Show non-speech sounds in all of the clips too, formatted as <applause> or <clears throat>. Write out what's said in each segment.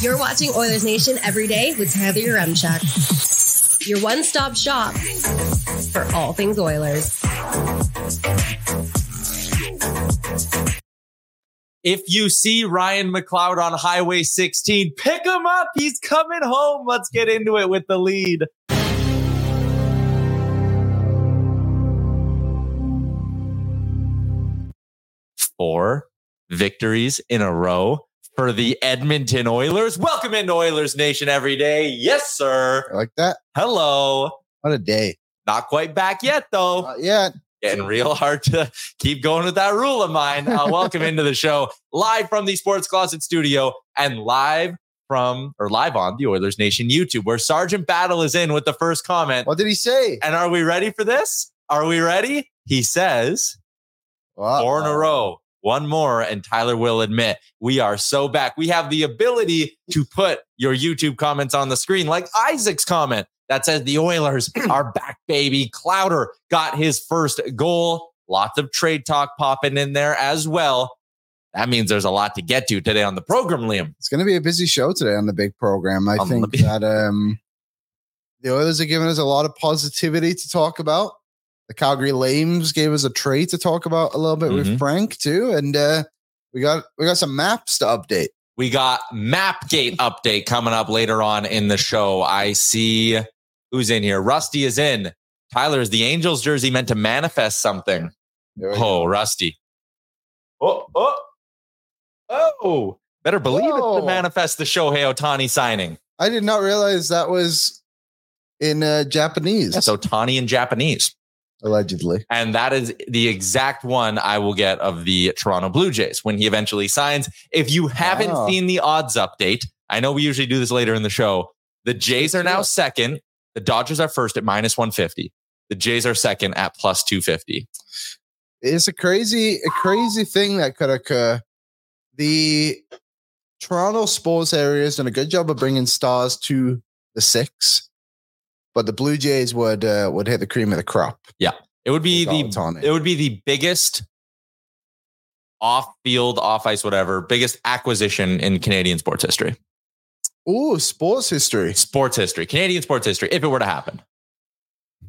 You're watching Oilers Nation every day with Tyler Yaremchuk. Your one-stop shop for all things Oilers. If you see Ryan McLeod on Highway 16, pick him up. He's coming home. Let's get into it with the lead. Four victories in a row for the Edmonton Oilers. Welcome into Oilers Nation every day. Yes, sir. I like that. Hello. What a day. Not quite back yet, though. Not yet. Getting real hard to keep going with that rule of mine. Uh, <laughs> welcome into the show, live from the Sports Closet Studio and live from or live on the Oilers Nation YouTube, where Sergeant Battle is in with the first comment. What did he say? And are we ready for this? Are we ready? He says, Wow. four in a row. One more, and Tyler will admit we are so back. We have the ability to put your YouTube comments on the screen, like Isaac's comment that says the Oilers <clears throat> are back, baby. Clouder got his first goal. Lots of trade talk popping in there as well. That means there's a lot to get to today on the program, Liam. It's going to be a busy show today on the big program. I On think big- that um, the Oilers are giving us a lot of positivity to talk about. The Calgary Lames gave us a trade to talk about a little bit Mhm. with Frank too, and uh, we got we got some maps to update. We got Mapgate update coming up later on in the show. I see who's in here. Rusty is in. Tyler, is the Angels jersey meant to manifest something? There we go. Oh, Rusty. Oh, oh, oh. Better believe it's Whoa. to manifest the Shohei Ohtani signing. I did not realize that was in uh, Japanese, That's Ohtani in Japanese. Allegedly. And that is the exact one I will get of the Toronto Blue Jays when he eventually signs. If you haven't Wow. seen the odds update, I know we usually do this later in the show. The Jays are now second. The Dodgers are first at minus 150. The Jays are second at plus 250. it's a crazy a crazy thing that could occur the toronto sports area has done a good job of bringing stars to the six but the blue jays would uh, would hit the cream of the crop. Yeah, It would be the it would be the biggest off field, off ice, whatever, biggest acquisition in Canadian sports history. Oh, sports history. Sports history, Canadian sports history, if it were to happen.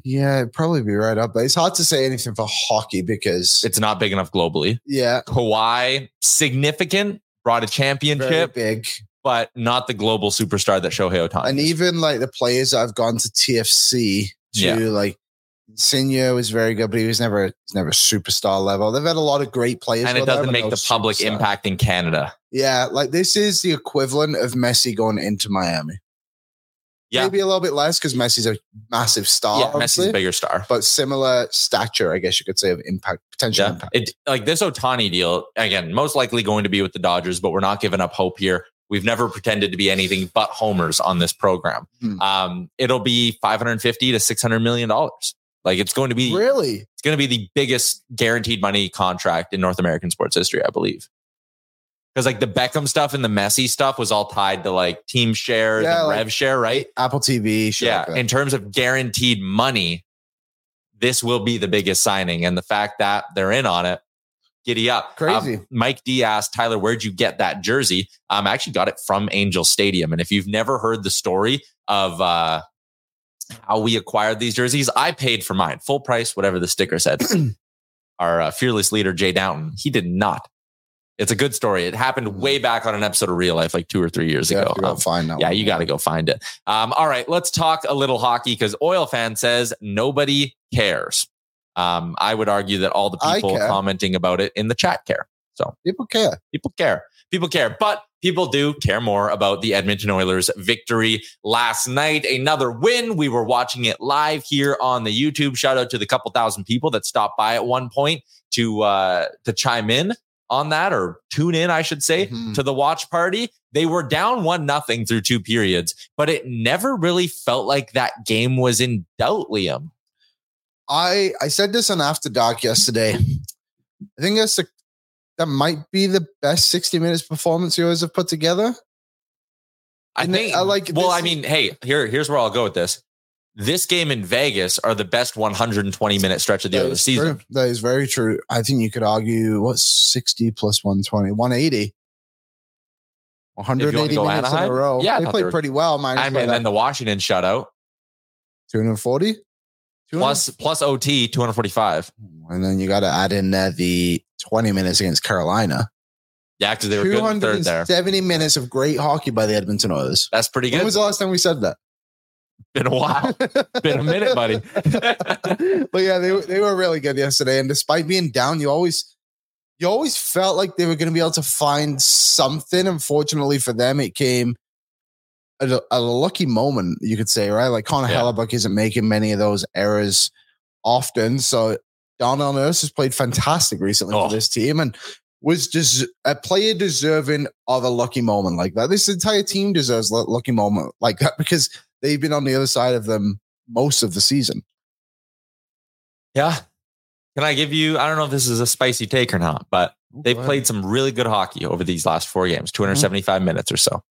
yeah it'd probably be right up but it's hard to say anything for hockey because It's not big enough globally. yeah. Kawhi, significant, brought a very championship, big but not the global superstar that Shohei Ohtani. and even like the players that have gone to tfc to Yeah. like Insigne was very good, but he was never he's never superstar level. They've had a lot of great players, and it doesn't make the public superstar. impact in Canada. Yeah, like this is the equivalent of Messi going into Miami. Yeah. Maybe a little bit less because Messi's a massive star, yeah, Messi's a bigger star. but similar stature, I guess you could say, of impact, potential Yeah, impact. it like this Ohtani deal again, most likely going to be with the Dodgers, but we're not giving up hope here. We've never pretended to be anything but homers on this program. Hmm. Um, it'll be 550 to 600 million dollars. Like it's going to be Really? it's going to be the biggest guaranteed money contract in North American sports history, I believe. Because like the Beckham stuff and the Messi stuff was all tied to like team shares Yeah, and like- rev share, right? Apple TV, yeah. like in terms of guaranteed money, this will be the biggest signing. And the fact that they're in on it, giddy up. Crazy. Um, Mike D asked Tyler, where'd you get that jersey? Um, I actually got it from Angel Stadium. And if you've never heard the story of uh how we acquired these jerseys, I paid for mine, full price, whatever the sticker said. <clears throat> Our uh, fearless leader, Jay Downton, he did not. It's a good story. It happened way back on an episode of Real Life, like two or three years yeah, ago. Um, find that yeah, one. you got to go find it. Um, all right, let's talk a little hockey because Oil Fan says nobody cares. Um, I would argue that all the people commenting about it in the chat care. So People care. people care. People care. But people do care more about the Edmonton Oilers victory last night. Another win. We were watching it live here on the YouTube. Shout out to the couple thousand people that stopped by at one point to uh to chime in on that or tune in, I should say, Mhm. to the watch party. They were down one nothing through two periods, but it never really felt like that game was in doubt, Liam. I I said this on After Dark yesterday. I think that's a, that might be the best 60 minutes performance you guys have put together. I And think I like well, I mean, hey, here here's where I'll go with this. This game in Vegas are the best 120 minute stretch of the other season. true. That is very true. I think you could argue what's 60 plus 120, 180. 180 go minutes in Anaheim? a row. Yeah, they played pretty well. I mean, that then the Washington shutout 240. 200? plus plus OT 245. and then you got to add in there the 20 minutes against Carolina. Yeah, because they were good in the third there. 270 minutes of great hockey by the Edmonton Oilers. That's pretty good. When was the last time we said that? Been a while. <laughs> Been a minute, buddy. <laughs> but yeah, they, they were really good yesterday. And despite being down, you always you always felt like they were going to be able to find something. Unfortunately for them, it came at a, a lucky moment, you could say, right? Like Connor Yeah. Hellebuyck isn't making many of those errors often. So Darnell Nurse has played fantastic recently Oh. for this team and was just a player deserving of a lucky moment like that. This entire team deserves a lucky moment like that because they've been on the other side of them most of the season. yeah. Can I give you? I don't know if this is a spicy take or not, but they've played some really good hockey over these last four games, 275 minutes or so.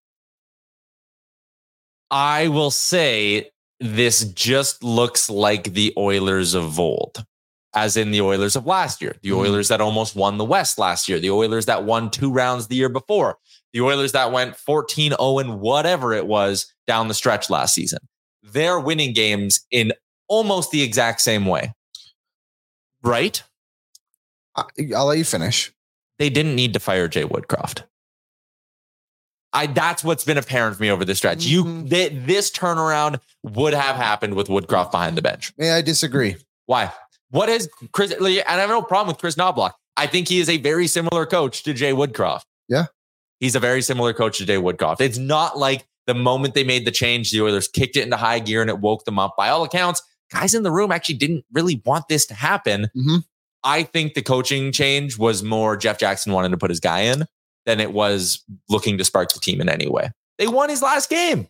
I will say this just looks like the Oilers of old, as in the Oilers of last year, the Mhm. Oilers that almost won the West last year, the Oilers that won two rounds the year before, the Oilers that went 14 0 and whatever it was down the stretch last season. They're winning games in almost the exact same way. Right? I'll let you finish. They didn't need to fire Jay Woodcroft. I that's what's been apparent for me over the stretch. You Mhm. th- this turnaround would have happened with Woodcroft behind the bench. May I disagree? Why? What is Chris? And I have no problem with Kris Knoblauch. I think he is a very similar coach to Jay Woodcroft. Yeah. He's a very similar coach to Jay Woodcroft. It's not like the moment they made the change, the Oilers kicked it into high gear and it woke them up. By all accounts, guys in the room actually didn't really want this to happen. Mhm. I think the coaching change was more Jeff Jackson wanting to put his guy in than it was looking to spark the team in any way. They won his last game.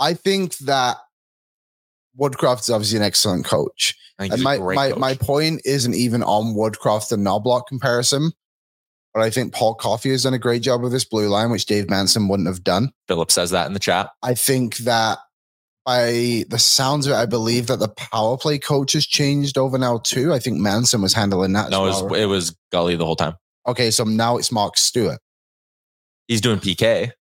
I think that Woodcroft is obviously an excellent coach. I think And my, my, coach. my point isn't even on Woodcroft and Knoblauch comparison, but I think Paul Coffey has done a great job with this blue line, which Dave Manson wouldn't have done. Philip says that in the chat. I think that by the sounds of it, I believe that the power play coach has changed over now too. I think Manson was handling that. No, it was, well. it was Gully the whole time. okay, so now it's Mark Stuart. He's doing PK.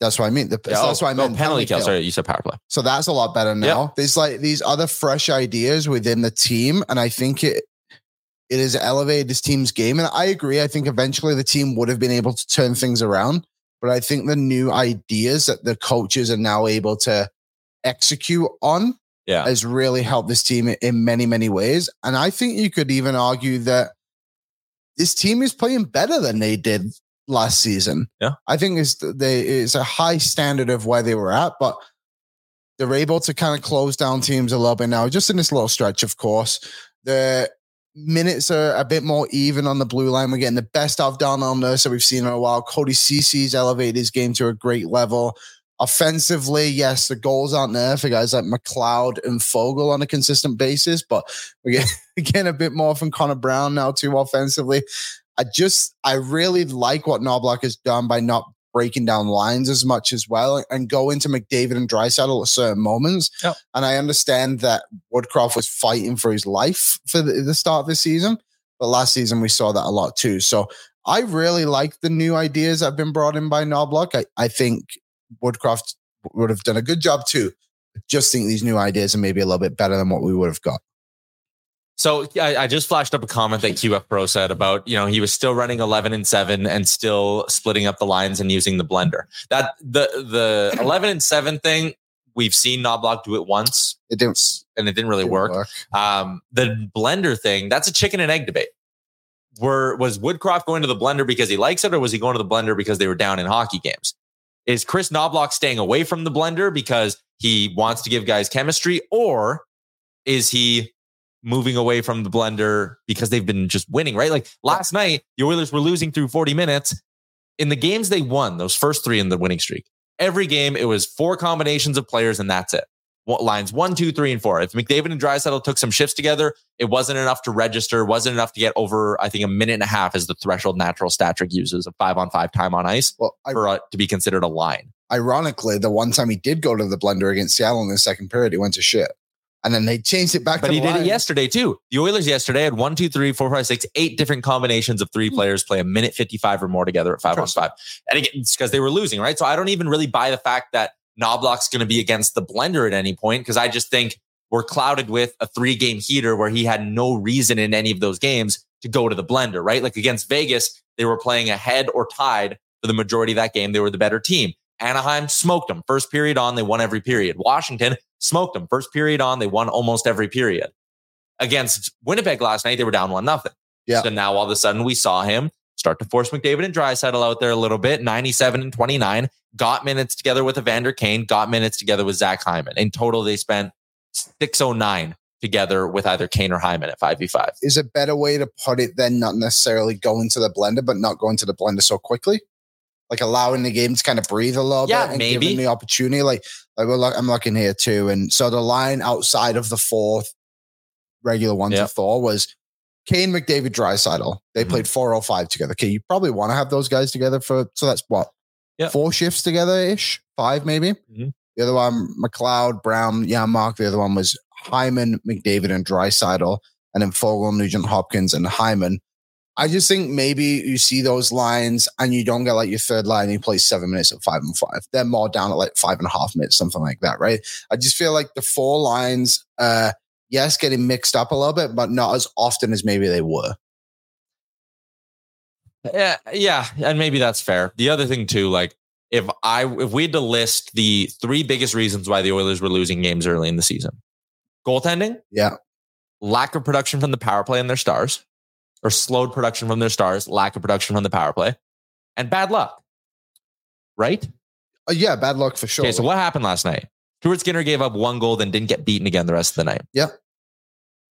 That's what I mean. The, Yeah, that's oh, what I no, meant. penalty kill. Sorry, you said power play. So that's a lot better now. There's like these other fresh ideas within the team, and I think it it has elevated this team's game. And I agree. I think eventually the team would have been able to turn things around, but I think the new ideas that the coaches are now able to execute on Yeah. has really helped this team in many, many ways. And I think you could even argue that this team is playing better than they did last season. Yeah. I think it's they it's a high standard of where they were at, but they're able to kind of close down teams a little bit now, just in this little stretch, of course. The minutes are a bit more even on the blue line. We're getting the best of Darnell Nurse that we've seen in a while. Cody Cece's elevated his game to a great level. Offensively, yes, the goals aren't there for guys like McLeod and Foegele on a consistent basis, but we're getting, <laughs> getting a bit more from Connor Brown now too offensively. I just, I really like what Knoblauch has done by not breaking down lines as much as well and go into McDavid and Draisaitl at certain moments. Yep. And I understand that Woodcroft was fighting for his life for the, the start of the season, but last season we saw that a lot too. So I really like the new ideas that have been brought in by Knoblauch. I, I think Woodcroft would have done a good job too. I just think these new ideas are maybe a little bit better than what we would have got. So I, I just flashed up a comment that QF Pro said about, you know, he was still running 11 and 7 and still splitting up the lines and using the blender. That the the 11 and 7 thing, we've seen Knoblauch do it once It didn't, and it didn't really didn't work. Um, the blender thing, that's a chicken and egg debate. Were was Woodcroft going to the blender because he likes it, or was he going to the blender because they were down in hockey games? Is Kris Knoblauch staying away from the blender because he wants to give guys chemistry, or is he moving away from the blender because they've been just winning? Right, like last night, the Oilers were losing through forty minutes. In the games they won, those first three in the winning streak, every game it was four combinations of players and that's it what lines one, two, three, and four. If McDavid and Draisaitl took some shifts together, it wasn't enough to register, wasn't enough to get over, I think, a minute and a half is the threshold natural stat trick uses of five on five time on ice Well, I, for uh, to be considered a line. ironically, the one time he did go to the blender against Seattle in the second period, he went to shit. And then they changed it back But to he the did it yesterday too. The Oilers yesterday had one, two, three, four, five, six, eight different combinations of three hmm. players play a minute 55 or more together at five on five. And again, it's because they were losing, right? So I don't even really buy the fact that Knoblauch's going to be against the blender at any point because I just think we're clouded with a three game heater where he had no reason in any of those games to go to the blender, right? Like against Vegas, they were playing ahead or tied for the majority of that game. They were the better team. Anaheim smoked them. First period on, they won every period. Washington smoked them. First period on, they won almost every period. Against Winnipeg last night, they were down one nothing. Yeah. So now all of a sudden we saw him start to force McDavid and Draisaitl out there a little bit, 97 and 29, got minutes together with Evander Kane, got minutes together with Zach Hyman. In total, they spent 609 together with either Kane or Hyman at 5v5. Is a better way to put it than not necessarily going to the blender, but not going to the blender so quickly? Like allowing the game to kind of breathe a little Yeah, bit and maybe. giving the opportunity. Like, like we're look, I'm looking here too. And so the line outside of the fourth regular ones Yeah. of Thor was Kane, McDavid, Draisaitl. They Mhm. played 405 together. Okay, you probably want to have those guys together for so that's what Yeah. four shifts together ish, five maybe. Mhm. The other one, McLeod, Brown, yeah, Mark. The other one was Hyman, McDavid, and Draisaitl, and then Foegele, Nugent, Hopkins, and Hyman. I just think maybe you see those lines and you don't get like your third line you play seven minutes at five and five. They're more down at like five and a half minutes, something like that, right? I just feel like the four lines, uh, yes, getting mixed up a little bit, but not as often as maybe they were. Yeah, yeah, and maybe that's fair. The other thing too, like if I if we had to list the three biggest reasons why the Oilers were losing games early in the season, goaltending, Yeah. lack of production from the power play and their stars, or slowed production from their stars, lack of production from the power play, and bad luck. Right? Uh, yeah, bad luck for sure. Okay, so what happened last night? Stuart Skinner gave up one goal, then didn't get beaten again the rest of the night. Yep.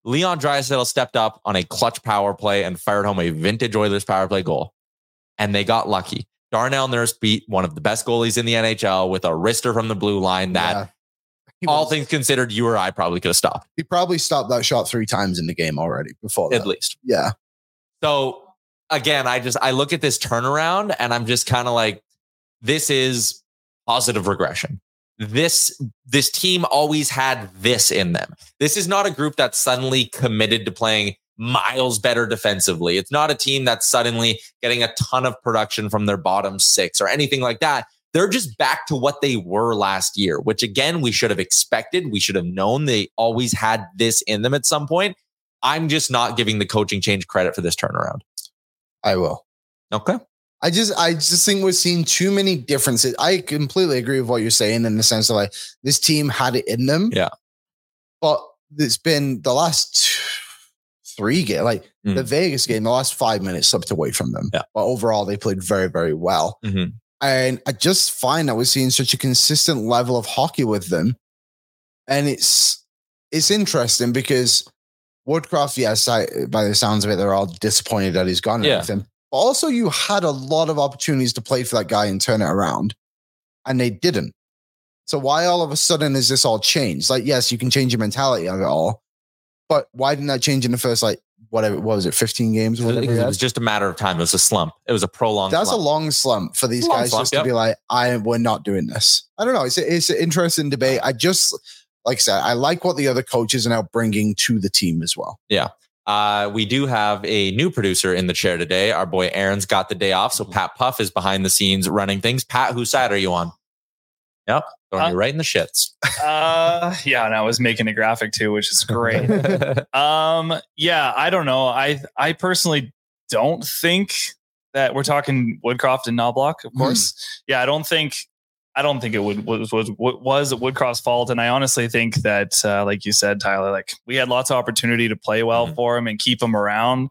Leon Draisaitl stepped up on a clutch power play and fired home a vintage Oilers power play goal. And they got lucky. Darnell Nurse beat one of the best goalies in the NHL with a wrister from the blue line that, Yeah. He all was- things considered, you or I probably could have stopped, he probably stopped that shot three times in the game already before that. at least. Yeah. So again, I just I look at this turnaround and I'm just kind of like, this is positive regression. This this team always had this in them. This is not a group that's suddenly committed to playing miles better defensively. It's not a team that's suddenly getting a ton of production from their bottom six or anything like that. They're just back to what they were last year, which again, we should have expected. We should have known they always had this in them at some point. I'm just not giving the coaching change credit for this turnaround. I will. Okay. I just I just think we're seeing too many differences. I completely agree with what you're saying in the sense of like this team had it in them. Yeah. But it's been the last three game, like Mhm. the Vegas game, the last five minutes slipped away from them. Yeah. But overall, they played very, very well. Mhm. And I just find that we're seeing such a consistent level of hockey with them. And it's it's interesting because Woodcroft, yes, I, by the sounds of it, they're all disappointed that he's gone Yeah. But also, you had a lot of opportunities to play for that guy and turn it around, and they didn't. So why all of a sudden is this all changed? Like, yes, you can change your mentality of it all, but why didn't that change in the first like whatever what was it, fifteen games or whatever? he It was just a matter of time. It was a slump. It was a prolonged. That's slump. a long slump for these Long guys slump, just yep. to be like, I we're not doing this. I don't know. It's a, it's an interesting debate. I just like I said, I like what the other coaches are now bringing to the team as well. Yeah. Uh, we do have a new producer in the chair today. Our boy Aaron's got the day off, so Pat Puff is behind the scenes running things. Pat, whose side are you on? Yep, throwing Uh, you right in the shits. <laughs> uh yeah and i was making a graphic too which is great <laughs> um yeah i don't know i i personally don't think that we're talking woodcroft and knoblauch of course yeah i don't think i don't think it would was was was woodcroft's fault and i honestly think that uh, like you said tyler like we had lots of opportunity to play well Mhm. for him and keep him around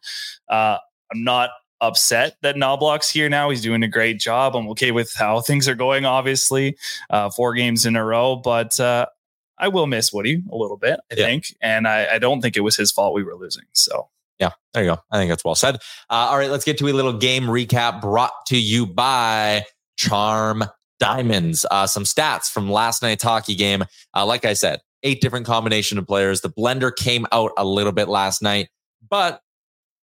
uh i'm not upset that knoblauch's here now he's doing a great job i'm okay with how things are going obviously uh four games in a row but uh I will miss Woody a little bit, I Yeah. think. And I, I don't think it was his fault we were losing. So Yeah, there you go. I think that's well said. Uh, all right, let's get to a little game recap brought to you by Charm Diamonds. Uh, some stats from last night's hockey game. Uh, like I said, eight different combination of players. The blender came out a little bit last night, but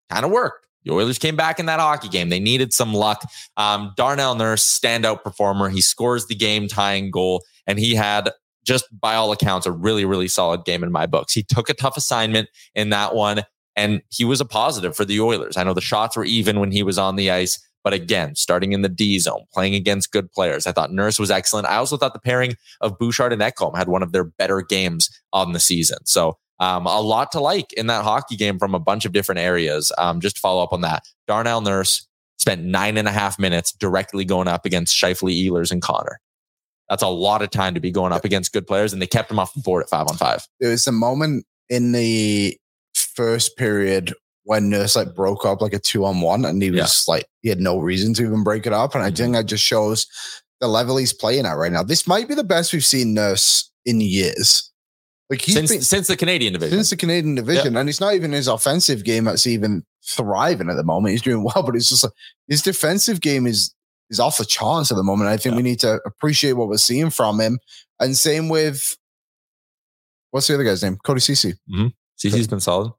kind of worked. The Oilers came back in that hockey game. They needed some luck. Um, Darnell Nurse, standout performer. He scores the game tying goal, and he had just by all accounts a really, really solid game in my books. He took a tough assignment in that one and he was a positive for the Oilers. I know the shots were even when he was on the ice, but again, starting in the D zone, playing against good players. I thought Nurse was excellent. I also thought the pairing of Bouchard and Ekholm had one of their better games on the season. So um, a lot to like in that hockey game from a bunch of different areas. Um, just to follow up on that, Darnell Nurse spent nine and a half minutes directly going up against Scheifele, Ehlers, and Connor. That's a lot of time to be going up against good players, and they kept him off the board at five on five. There was a moment in the first period when Nurse like broke up like a two on one, and he was like he had no reason to even break it up. And I mm-hmm. think that just shows the level he's playing at right now. This might be the best we've seen Nurse in years. Like he's since been since the Canadian division. since the Canadian division, and it's not even his offensive game that's even thriving at the moment. He's doing <laughs> well, but it's just like his defensive game is is off the charts at the moment. I think Yeah. we need to appreciate what we're seeing from him. And same with what's the other guy's name? Cody Cece. Mm-hmm. Cece's been solid.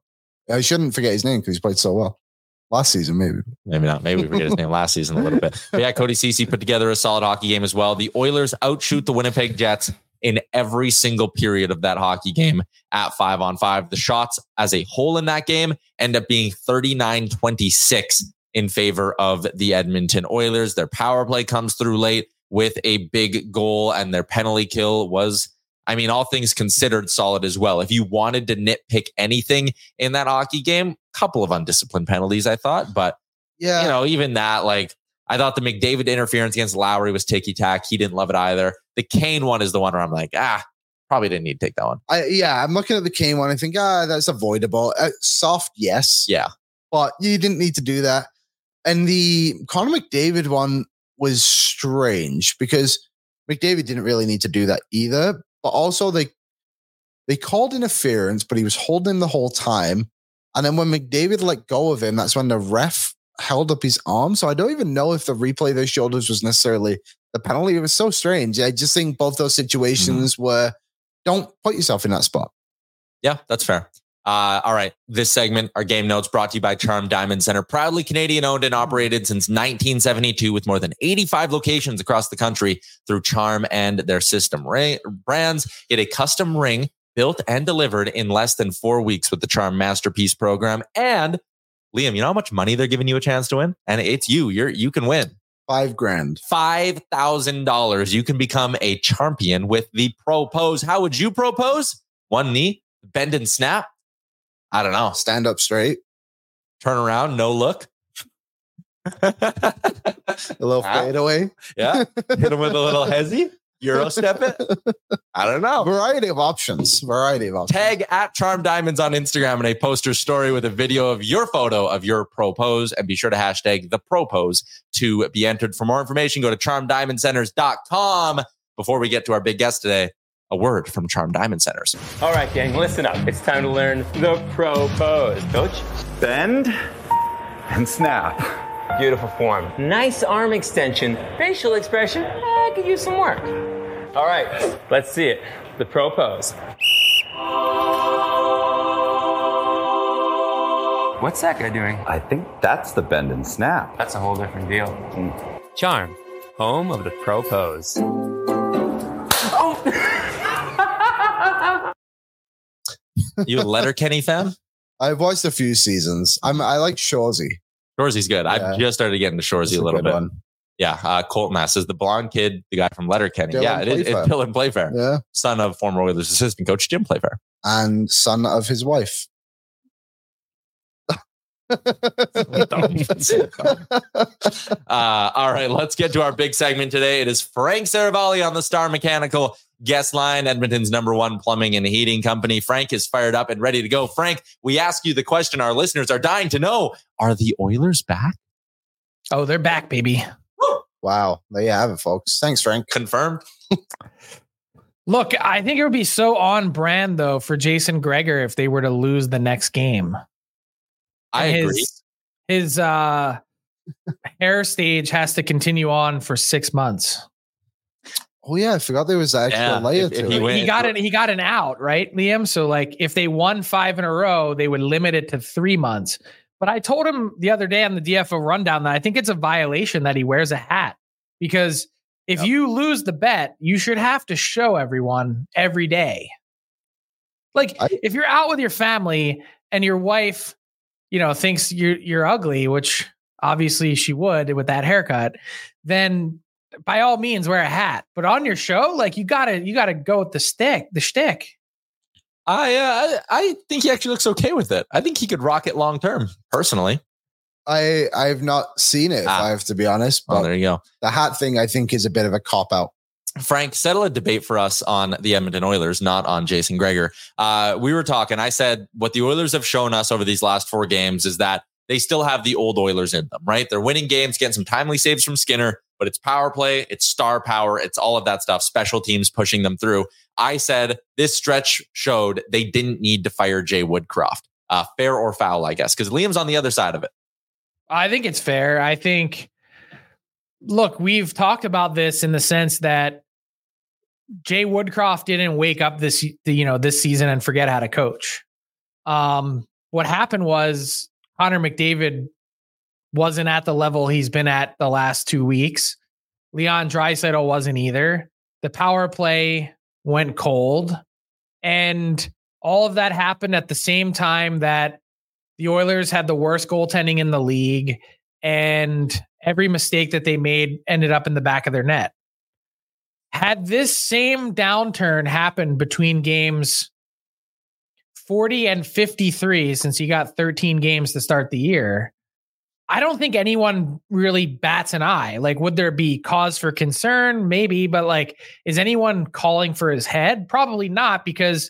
I shouldn't forget his name because he's played so well last season. Maybe Maybe not. Maybe we forget his name last season a little bit. But yeah, Cody Cece put together a solid hockey game as well. The Oilers outshoot the Winnipeg Jets in every single period of that hockey game at five on five. The shots as a whole in that game end up being 39 26 in favor of the Edmonton Oilers. Their power play comes through late with a big goal, and their penalty kill was, I mean, all things considered, solid as well. If you wanted to nitpick anything in that hockey game, couple of undisciplined penalties, I thought, but yeah. you know, even that, like, I thought the McDavid interference against Lowry was ticky tack. He didn't love it either. The Kane one is the one where I'm like, ah, probably didn't need to take that one. I, yeah, I'm looking at the Kane one. I think ah, that's avoidable. Uh, soft, yes. Yeah. but you didn't need to do that. And the Connor McDavid one was strange because McDavid didn't really need to do that either. But also they they called interference, but he was holding him the whole time. And then when McDavid let go of him, that's when the ref held up his arm. So I don't even know if the replay of those shoulders was necessarily the penalty. It was so strange. I just think both those mm-hmm. situations were don't put yourself in that spot. Yeah, that's fair. Uh, all right. This segment, our game notes brought to you by Charm Diamond Center, proudly Canadian owned and operated since 1972 with more than 85 locations across the country through Charm and their system Ra- brands. Get a custom ring built and delivered in less than four weeks with the Charm Masterpiece program. And Liam, you know how much money they're giving you a chance to win? And it's you. You're, you can win. Five grand. $5,000. You can become a champion with the propose. How would you propose? One knee, bend and snap. I don't know. Stand up straight. Turn around, no look. A little Ah. fadeaway. yeah. Hit him with a little hezzy. Euro step it? I don't know. Variety of options. Variety of options. Tag at Charm Diamonds on Instagram in a poster story with a video of your photo of your propose and be sure to hashtag the propose to be entered. For more information, go to charmdiamondcenters.com. Before we get to our big guest today, a word from Charm Diamond Centers. All right, gang, listen up. It's time to learn the pro pose. Coach? Bend and snap. Beautiful form. Nice arm extension. Facial expression. I could use some work. All right, let's see it. The pro pose. What's that guy doing? I think that's the bend and snap. That's a whole different deal. Hmm. Charm, home of the propose. You a Letterkenny fan? I've watched a few seasons. I'm I like Shoresy. Shoresy's good. Yeah. I've just started getting to Shorzy a little bit. Yeah, uh, Colton Mass is the blonde kid, the guy from Letterkenny. Dylan yeah, it is. It's. Dylan Playfair, Yeah. son of former Oilers assistant coach Jim Playfair. And son of his wife. <laughs> Uh, all right, let's get to our big segment today. It is Frank Seravalli on the Star Mechanical guest line, Edmonton's number one plumbing and heating company. Frank is fired up and ready to go. Frank, we ask you the question our listeners are dying to know: Are the Oilers back? Oh, they're back, baby. wow. There you have it, folks. Thanks, Frank. Confirmed. <laughs> Look, I think it would be so on brand though for Jason Gregor if they were to lose the next game. I And agree. His, his uh, hair stage has to continue on for six months. Oh yeah, I forgot there was an extra Yeah, layer if- if to he it. went- he got it. He got an out, right, Liam? So like, if they won five in a row, they would limit it to three months. But I told him the other day on the DFO rundown that I think it's a violation that he wears a hat because if Yep. you lose the bet, you should have to show everyone every day. Like I- if you're out with your family and your wife, you know, thinks you're you're ugly, which obviously she would with that haircut, then by all means wear a hat. But on your show, like you gotta you gotta go with the stick, the shtick. I, uh, I I think he actually looks okay with it. I think he could rock it long term. Personally, I I've not seen it, if Ah. I have to be honest. oh, But there you go. the hat thing I think is a bit of a cop out. Frank, settle a debate for us on the Edmonton Oilers, not on Jason Gregor. Uh, we were talking. I said what the Oilers have shown us over these last four games is that they still have the old Oilers in them, right? They're winning games, getting some timely saves from Skinner, but it's power play, it's star power, it's all of that stuff, special teams pushing them through. I said this stretch showed they didn't need to fire Jay Woodcroft. Uh, fair or foul, I guess, because Liam's on the other side of it. I think it's fair. I think, look, we've talked about this in the sense that Jay Woodcroft didn't wake up this, you know, this season and forget how to coach. Um, what happened was Connor McDavid wasn't at the level he's been at the last two weeks. Leon Draisaitl wasn't either. The power play went cold, and all of that happened at the same time that the Oilers had the worst goaltending in the league, and every mistake that they made ended up in the back of their net. Had this same downturn happened between games 40 and 53, since you got 13 games to start the year, I don't think anyone really bats an eye. Like, would there be cause for concern? Maybe, but like, is anyone calling for his head? Probably not, because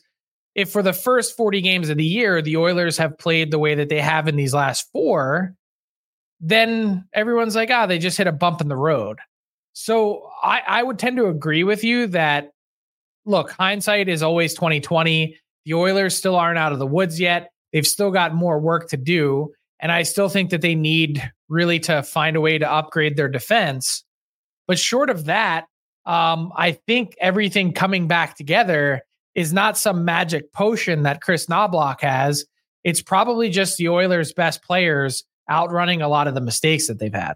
if for the first 40 games of the year, the Oilers have played the way that they have in these last four, then everyone's like, ah, they just hit a bump in the road. So I, I would tend to agree with you that look, hindsight is always 2020. The Oilers still aren't out of the woods yet. They've still got more work to do. And I still think that they need really to find a way to upgrade their defense. But short of that, um, I think everything coming back together is not some magic potion that Kris Knoblauch has. It's probably just the Oilers' best players outrunning a lot of the mistakes that they've had.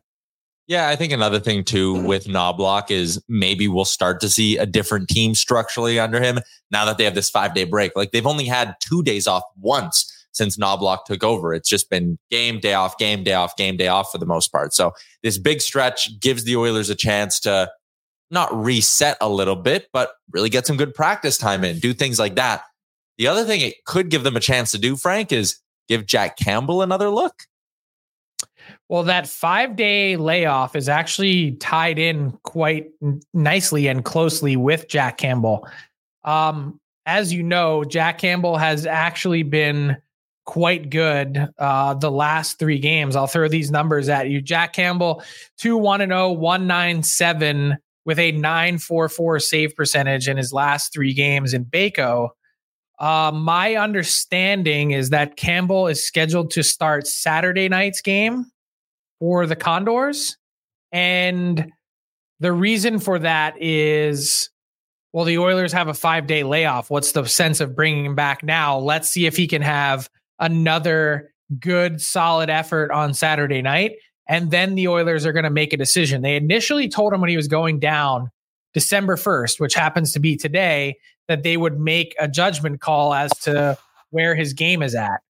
Yeah, I think another thing too with Knoblauch is maybe we'll start to see a different team structurally under him now that they have this five day break. Like they've only had two days off once since Knoblauch took over. It's just been game, day off, game, day off, game, day off for the most part. So this big stretch gives the Oilers a chance to not reset a little bit, but really get some good practice time in, do things like that. The other thing it could give them a chance to do, Frank, is give Jack Campbell another look. Well, that five day layoff is actually tied in quite nicely and closely with Jack Campbell. Um, as you know, Jack Campbell has actually been quite good uh, the last three games. I'll throw these numbers at you. Jack Campbell, 2 1 0, 197 with a 944 save percentage in his last three games in Baco. Uh, my understanding is that Campbell is scheduled to start Saturday night's game for the Condors. And the reason for that is well, the Oilers have a five day layoff. What's the sense of bringing him back now? Let's see if he can have another good, solid effort on Saturday night. And then the Oilers are going to make a decision. They initially told him when he was going down December 1st, which happens to be today, that they would make a judgment call as to where his game is at.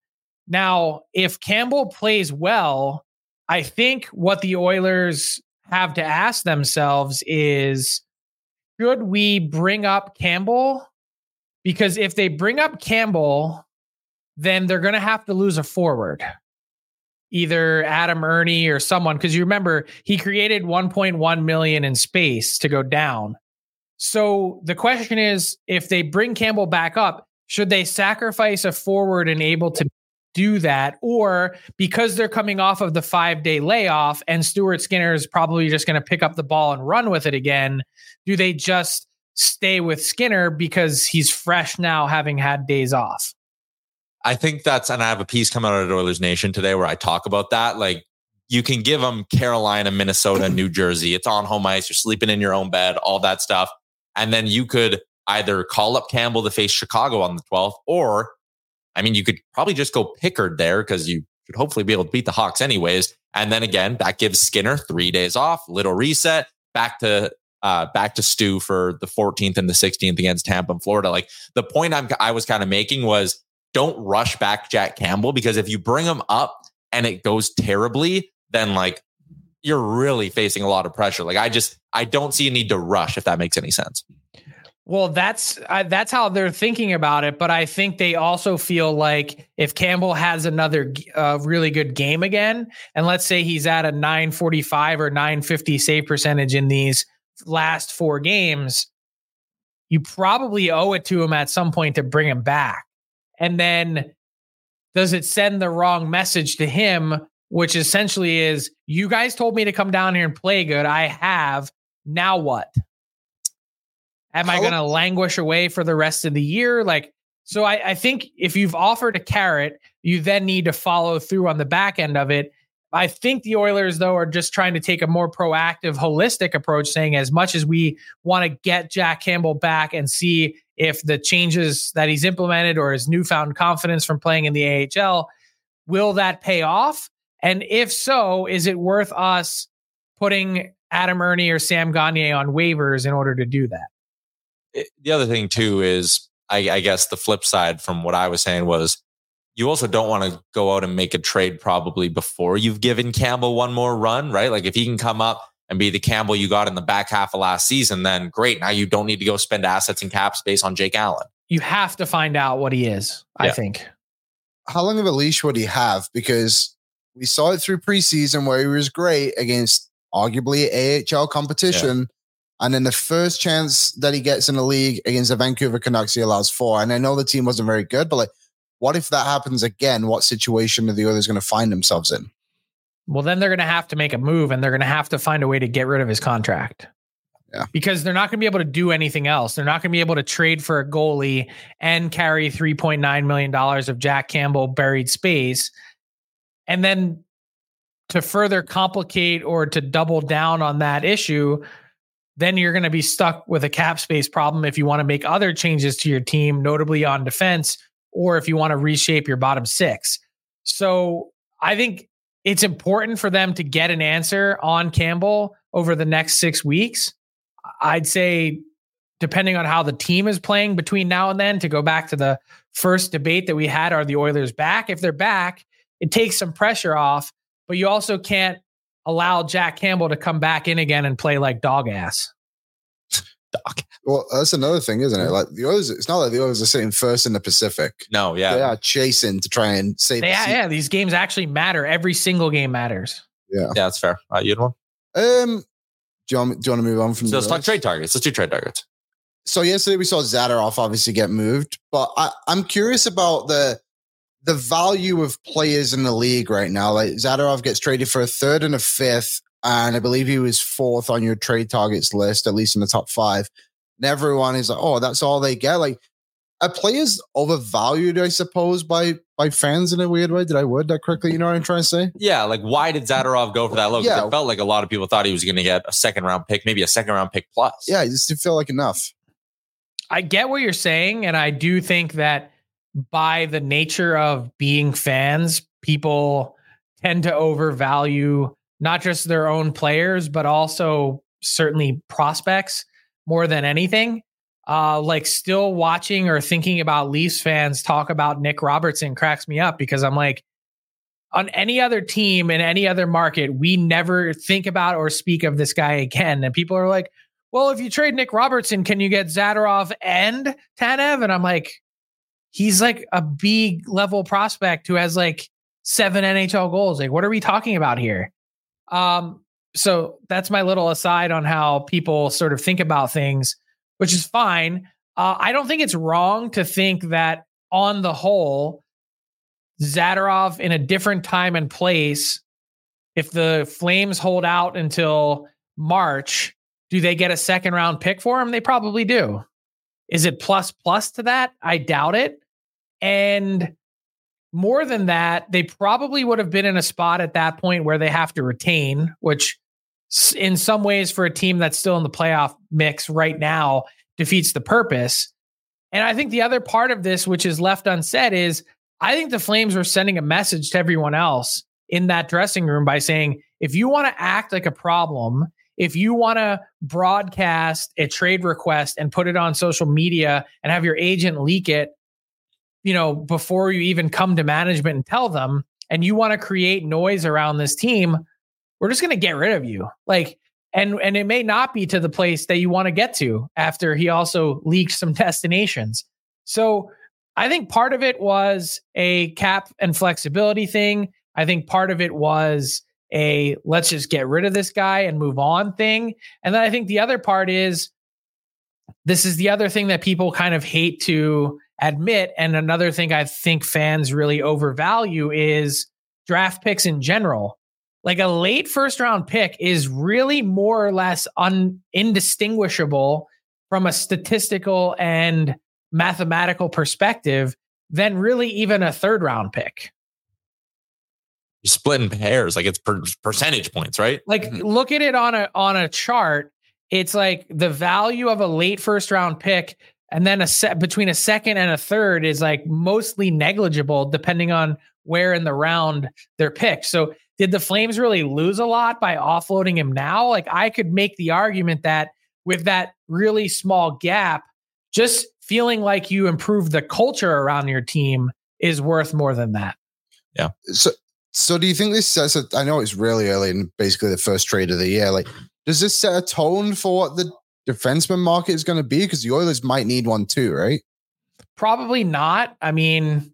Now, if Campbell plays well, I think what the Oilers have to ask themselves is should we bring up Campbell? Because if they bring up Campbell, then they're going to have to lose a forward, either Adam Erne or someone. Because you remember he created 1.1 million in space to go down. So the question is, if they bring Campbell back up, should they sacrifice a forward and able to do that, or because they're coming off of the five day layoff and Stuart Skinner is probably just going to pick up the ball and run with it again, do they just stay with Skinner because he's fresh now, having had days off? I think that's, and I have a piece coming out of Oilers Nation today where I talk about that. Like, you can give them Carolina, Minnesota, New Jersey. It's on home ice. You're sleeping in your own bed, all that stuff. And then you could either call up Campbell to face Chicago on the 12th, or I mean, you could probably just go Pickard there because you should hopefully be able to beat the Hawks anyways. And then again, that gives Skinner three days off, little reset, back to uh, back to Stu for the 14th and the 16th against Tampa and Florida. Like the point I'm I was kind of making was don't rush back Jack Campbell because if you bring him up and it goes terribly, then like you're really facing a lot of pressure. Like I just I don't see a need to rush if that makes any sense. Well, that's uh, that's how they're thinking about it, but I think they also feel like if Campbell has another uh, really good game again, and let's say he's at a 945 or 950 save percentage in these last four games, you probably owe it to him at some point to bring him back. And then does it send the wrong message to him, which essentially is you guys told me to come down here and play good. I have. Now what? Am I going to languish away for the rest of the year? Like, so I, I think if you've offered a carrot, you then need to follow through on the back end of it. I think the Oilers, though, are just trying to take a more proactive, holistic approach, saying as much as we want to get Jack Campbell back and see if the changes that he's implemented or his newfound confidence from playing in the AHL, will that pay off? And if so, is it worth us putting Adam Erne or Sam Gagner on waivers in order to do that? the other thing too is I, I guess the flip side from what I was saying was you also don't want to go out and make a trade probably before you've given Campbell one more run, right? Like if he can come up and be the Campbell you got in the back half of last season, then great. Now you don't need to go spend assets and cap space on Jake Allen. You have to find out what he is, yeah. I think. How long of a leash would he have? Because we saw it through preseason where he was great against arguably AHL competition. Yeah. And then the first chance that he gets in the league against the Vancouver Canucks, he allows four. And I know the team wasn't very good, but like, what if that happens again? What situation are the others going to find themselves in? Well, then they're going to have to make a move and they're going to have to find a way to get rid of his contract. Yeah. Because they're not going to be able to do anything else. They're not going to be able to trade for a goalie and carry $3.9 million of Jack Campbell buried space. And then to further complicate or to double down on that issue, then you're going to be stuck with a cap space problem if you want to make other changes to your team, notably on defense, or if you want to reshape your bottom six. So I think it's important for them to get an answer on Campbell over the next six weeks. I'd say, depending on how the team is playing between now and then, to go back to the first debate that we had are the Oilers back? If they're back, it takes some pressure off, but you also can't allow Jack Campbell to come back in again and play like dog ass. Dog. Well, that's another thing, isn't it? Like the others, it's not like the others are sitting first in the Pacific. No, yeah, they are chasing to try and save. Yeah, yeah. These games actually matter. Every single game matters. Yeah. Yeah, that's fair. Uh, you had one? Um, do you, want, do you want to move on from So let's talk trade targets. Let's do trade targets. so yesterday we saw Zadorov obviously get moved, but I, I'm curious about the the value of players in the league right now. Like Zadorov gets traded for a third and a fifth, and I believe he was fourth on your trade targets list, at least in the top five. And everyone is like, "Oh, that's all they get." Like, are players overvalued? I suppose by by fans in a weird way. Did I word that correctly? You know what I'm trying to say? Yeah, like why did Zadorov go for that low? 'Cause Yeah. It felt like a lot of people thought he was going to get a second round pick, maybe a second round pick plus. Yeah, it just didn't feel like enough. I get what you're saying, and I do think that by the nature of being fans, people tend to overvalue not just their own players, but also certainly prospects more than anything. Uh, like still watching or thinking about Leafs fans talk about Nick Robertson cracks me up because I'm like, on any other team in any other market, we never think about or speak of this guy again. And people are like, well, if you trade Nick Robertson, can you get Zadorov and Tanev? And I'm like, he's like a big level prospect who has like seven NHL goals. Like, what are we talking about here? Um, so that's my little aside on how people sort of think about things, which is fine. Uh, I don't think it's wrong to think that on the whole, Zadorov in a different time and place, if the Flames hold out until March, do they get a second round pick for him? They probably do. Is it plus plus to that? I doubt it. And more than that, they probably would have been in a spot at that point where they have to retain, which in some ways for a team that's still in the playoff mix right now defeats the purpose. And I think the other part of this, which is left unsaid, is I think the Flames were sending a message to everyone else in that dressing room by saying, if you want to act like a problem, if you want to broadcast a trade request and put it on social media and have your agent leak it, you know, before you even come to management and tell them, and you want to create noise around this team, we're just going to get rid of you. Like, and and it may not be to the place that you want to get to after he also leaked some <laughs> destinations. So I think part of it was a cap and flexibility thing. I think part of it was a let's just get rid of this guy and move on thing. And then I think the other part is this is the other thing that people kind of hate to admit. And another thing I think fans really overvalue is draft picks in general. Like a late first round pick is really more or less un- indistinguishable from a statistical and mathematical perspective than really even a third round pick. You're splitting pairs, like it's per- percentage points, right? Like mm-hmm. look at it on a on a chart. It's like the value of a late first round pick and then a set between a second and a third is like mostly negligible depending on where in the round they're picked. So did the Flames really lose a lot by offloading him now? Like I could make the argument that with that really small gap, just feeling like you improved the culture around your team is worth more than that. Yeah. So, so do you think this sets a? I know it's really early and basically the first trade of the year. Like, does this set a tone for what the defenseman market is going to be? Because the Oilers might need one too, right? Probably not. I mean,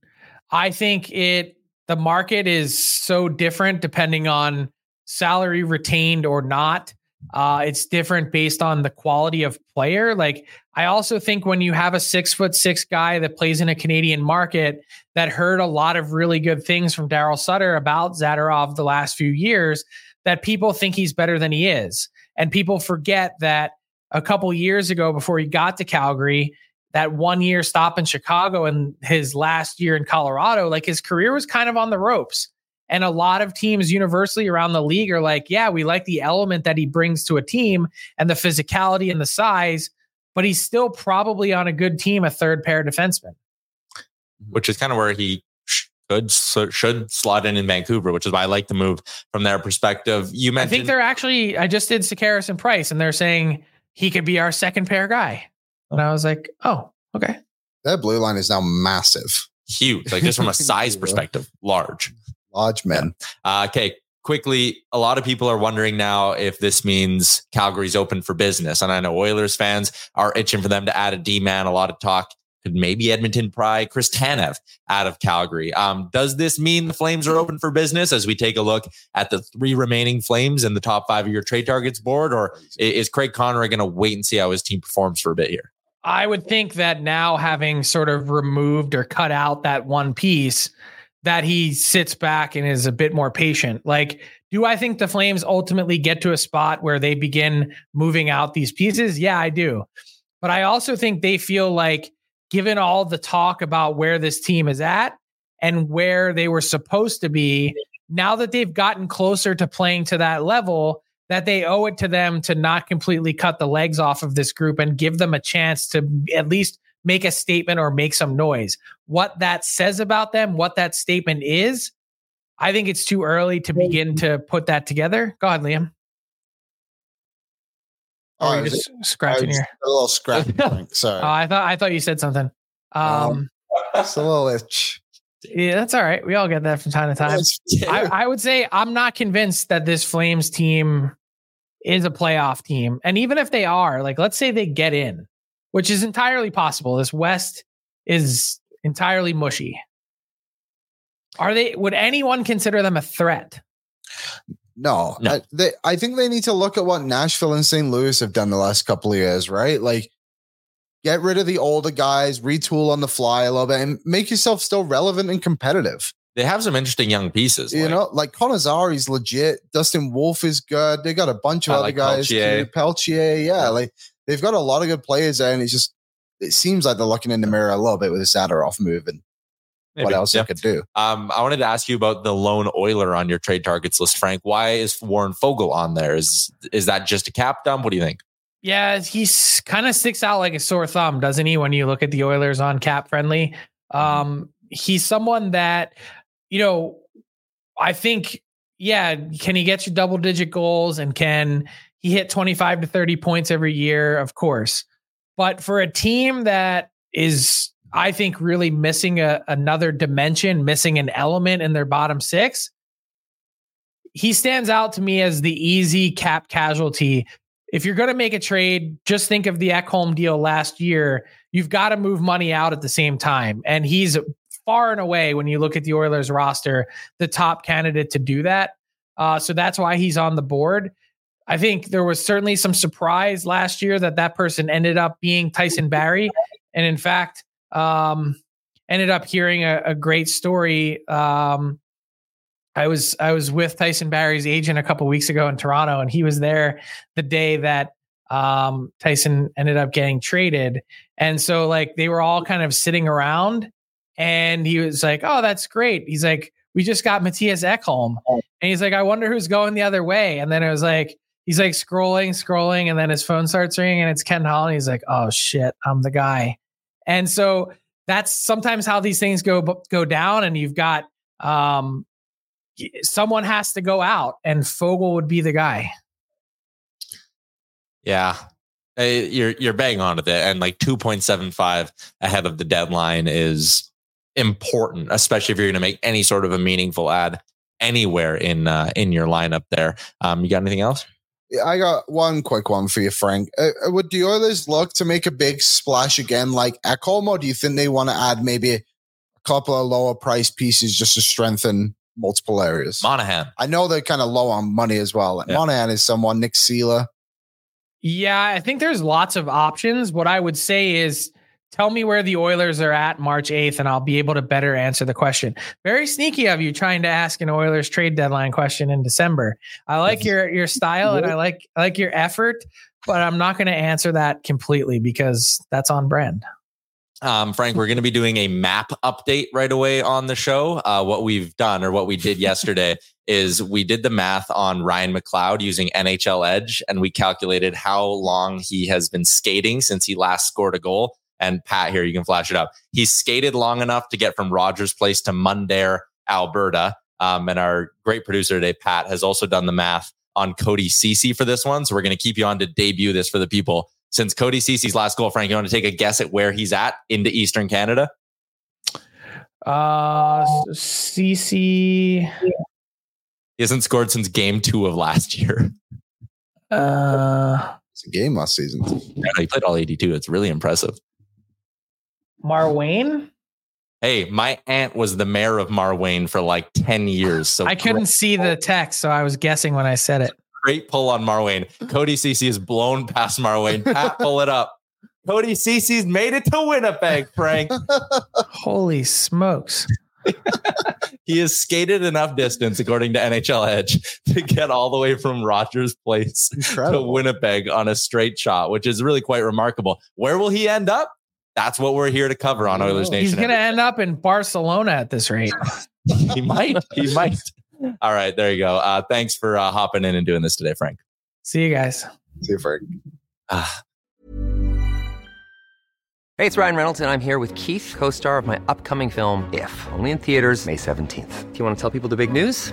I think it the market is so different depending on salary retained or not. Uh, it's different based on the quality of player. Like I also think when you have a six foot six guy that plays in a Canadian market that heard a lot of really good things from Daryl Sutter about Zadorov the last few years, that people think he's better than he is, and people forget that a couple years ago before he got to Calgary, that one year stop in Chicago and his last year in Colorado, like his career was kind of on the ropes. And a lot of teams universally around the league are like, yeah, we like the element that he brings to a team and the physicality and the size, but he's still probably on a good team, a third pair defenseman. Mm-hmm. Which is kind of where he should should slot in in Vancouver, which is why I like the move from their perspective. You mentioned, I think they're actually, I just did Sekeres and Price, and they're saying he could be our second pair guy. And I was like, oh, okay. That blue line is now massive, huge, like just from a <laughs> size perspective, large. large men. Uh, okay, quickly, a lot of people are wondering now if this means Calgary's open for business. And I know Oilers fans are itching for them to add a D man. A lot of talk Could maybe Edmonton pry Chris Tanev out of Calgary? Um, does this mean the Flames are open for business as we take a look at the three remaining Flames in the top five of your trade targets board, or is Craig Conroy going to wait and see how his team performs for a bit here? I would think that now having sort of removed or cut out that one piece, that he sits back and is a bit more patient. Like, do I think the Flames ultimately get to a spot where they begin moving out these pieces? Yeah, I do. But I also think they feel like, given all the talk about where this team is at and where they were supposed to be, now that they've gotten closer to playing to that level, that they owe it to them to not completely cut the legs off of this group and give them a chance to at least make a statement or make some noise. What that says about them, what that statement is, I think it's too early to begin to put that together. Go ahead, Liam. Oh, I you was- just I scratching your. a little scratch. <laughs> Sorry, Oh, I thought I thought you said something. Um, it's a little itch. yeah, that's all right. We all get that from time to time. <laughs> I, I would say I'm not convinced that this Flames team is a playoff team. And even if they are, like, let's say they get in, which is entirely possible. This West is entirely mushy. Are they, would anyone consider them a threat? No, No. I, they, I think they need to look at what Nashville and St. Louis have done the last couple of years, right? Like, get rid of the older guys, retool on the fly a little bit, and make yourself still relevant and competitive. They have some interesting young pieces. You like- know, like Connor Zary's legit. Dustin Wolf is good. They got a bunch of I other like guys. Pelletier. too. Pelletier, yeah, like they've got a lot of good players there, and it's just it seems like they're looking in the mirror a little bit with the Zadorov move and what else yeah. they could do. Um, I wanted to ask you about the lone Oiler on your trade targets list, Frank. Why is Warren Foegele on there? Is is that just a cap dump? What do you think? Yeah, he's kind of sticks out like a sore thumb, doesn't he? When you look at the Oilers on cap friendly, um, he's someone that you know. I think, yeah, can he get you double digit goals and can he hit twenty five to thirty points every year? Of course, but for a team that is, I think, really missing a, another dimension, missing an element in their bottom six, he stands out to me as the easy cap casualty if you're going to make a trade, just think of the Ekholm deal last year. You've got to move money out at the same time. And he's far and away, when you look at the Oilers roster, the top candidate to do that. Uh, so that's why he's on the board. I think there was certainly some surprise last year that that person ended up being Tyson Barrie. And in fact, um, ended up hearing a, a great story. Um, I was I was with Tyson Barrie's agent a couple weeks ago in Toronto, and he was there the day that um, Tyson ended up getting traded. And so like they were all kind of sitting around, and he was like, "Oh, that's great." He's like, "We just got Mattias Ekholm," and he's like, "I wonder who's going the other way." And then it was like he's like scrolling, scrolling, and then his phone starts ringing, and it's Ken Holland. He's like, "Oh shit, I'm the guy." And so that's sometimes how these things go go down, and you've got um, someone has to go out, and Foegele would be the guy. Yeah. Uh, You're you're bang on with it, and like two point seven five ahead of the deadline is important, especially if you're going to make any sort of a meaningful ad anywhere in uh, in your lineup. There, um, you got anything else? Yeah, I got one quick one for you, Frank. Uh, uh, would the Oilers look to make a big splash again like Ekholm, or do you think they want to add maybe a couple of lower price pieces just to strengthen multiple areas? Monahan. I know they're kind of low on money as well. Like Yeah. Monahan is someone, Nick Seeler. Yeah, I think there's lots of options. What I would say is tell me where the Oilers are at March 8th, and I'll be able to better answer the question. Very sneaky of you trying to ask an Oilers trade deadline question in December. I like your your style and I like I like your effort, but I'm not going to answer that completely because that's on brand. Um, Frank, we're going to be doing a map update right away on the show. Uh, what we've done or what we did yesterday <laughs> is we did the math on Ryan McLeod using NHL Edge and we calculated how long he has been skating since he last scored a goal. And Pat, here you can flash it up. He's skated long enough to get from Rogers Place to Mundare, Alberta. Um, and our great producer today, Pat, has also done the math on Cody Cece for this one. So we're going to keep you on to debut this for the people. Since Cody Cece's last goal, Frank, you want to take a guess at where he's at into Eastern Canada? Uh Cece He hasn't scored since game two of last year. uh It's a game last season. Yeah, he played all 82. It's really impressive. Marwayne. Hey, my aunt was the mayor of Marwayne for like 10 years. So I couldn't see the text, so I was guessing when I said it. great pull on Marwayne. Cody Cece is blown past Marwayne. Pat, pull it up. Cody Cece's made it to Winnipeg, Frank. <laughs> Holy smokes. he has skated enough distance, according to NHL Edge, <laughs> to get all the way from Rogers Place to Winnipeg on a straight shot, which is really quite remarkable. Where will he end up? That's what we're here to cover on Oilers Nation. He's going to end up in Barcelona at this rate. <laughs> he might. He might. All right, there you go. Uh, thanks for uh, hopping in and doing this today, Frank. See you guys. See you, Frank. Ah, Hey, it's Ryan Reynolds, and I'm here with Keith, co star of my upcoming film, If, only in theaters, May 17th. Do you want to tell people the big news?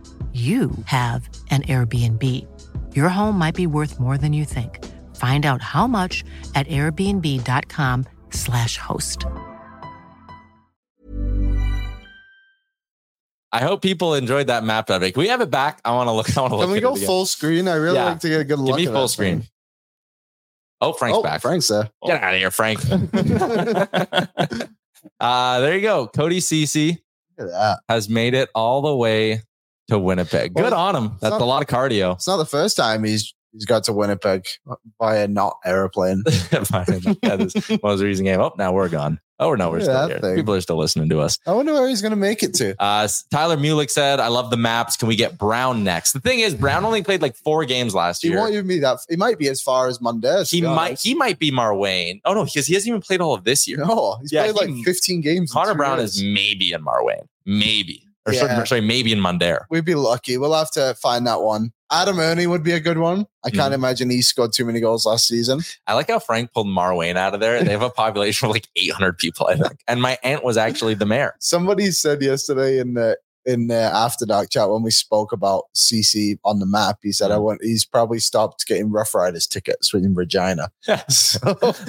you have an Airbnb. Your home might be worth more than you think. Find out how much at airbnb.com/slash host. I hope people enjoyed that map of it. Can we have it back? I want to look. I want to look. Can we go it again. full screen? I really Yeah. like to get a good look. Give me at full that screen. thing. Oh, Frank's oh, back. Frank's there. Get out of here, Frank. <laughs> <laughs> uh, there you go. Cody Cece Look at that. has made it all the way to Winnipeg. Good Well, on him. That's not- a lot of cardio. It's not the first time he's he's got to Winnipeg via not <laughs> is one of the reason game. Oh, now we're gone. Oh, we're no, we're Look still here. thing. People are still listening to us. I wonder where he's going to make it to. Uh, Tyler Mulick said, I love the maps. Can we get Brown next? The thing is, Brown only played like four games last He year. won't even be that. He might be as far as Mundare. He might honest. he might be Marwayne. Oh no, because he hasn't even played all of this year. No, he's Yeah, played he- like 15 games. Connor Brown years. is maybe in Marwayne. Maybe. Or Yeah. sorry, maybe in Mundare. We'd be lucky. We'll have to find that one. Adam Erne would be a good one. I can't imagine he scored too many goals last season. I like how Frank pulled Marwayne out of there. They have a population of like 800 people, I think. And my aunt was actually the mayor. Somebody said yesterday in the in the after dark chat when we spoke about Cece on the map, he said I Mm-hmm. want he's probably stopped getting Rough Riders tickets in Regina. <laughs> So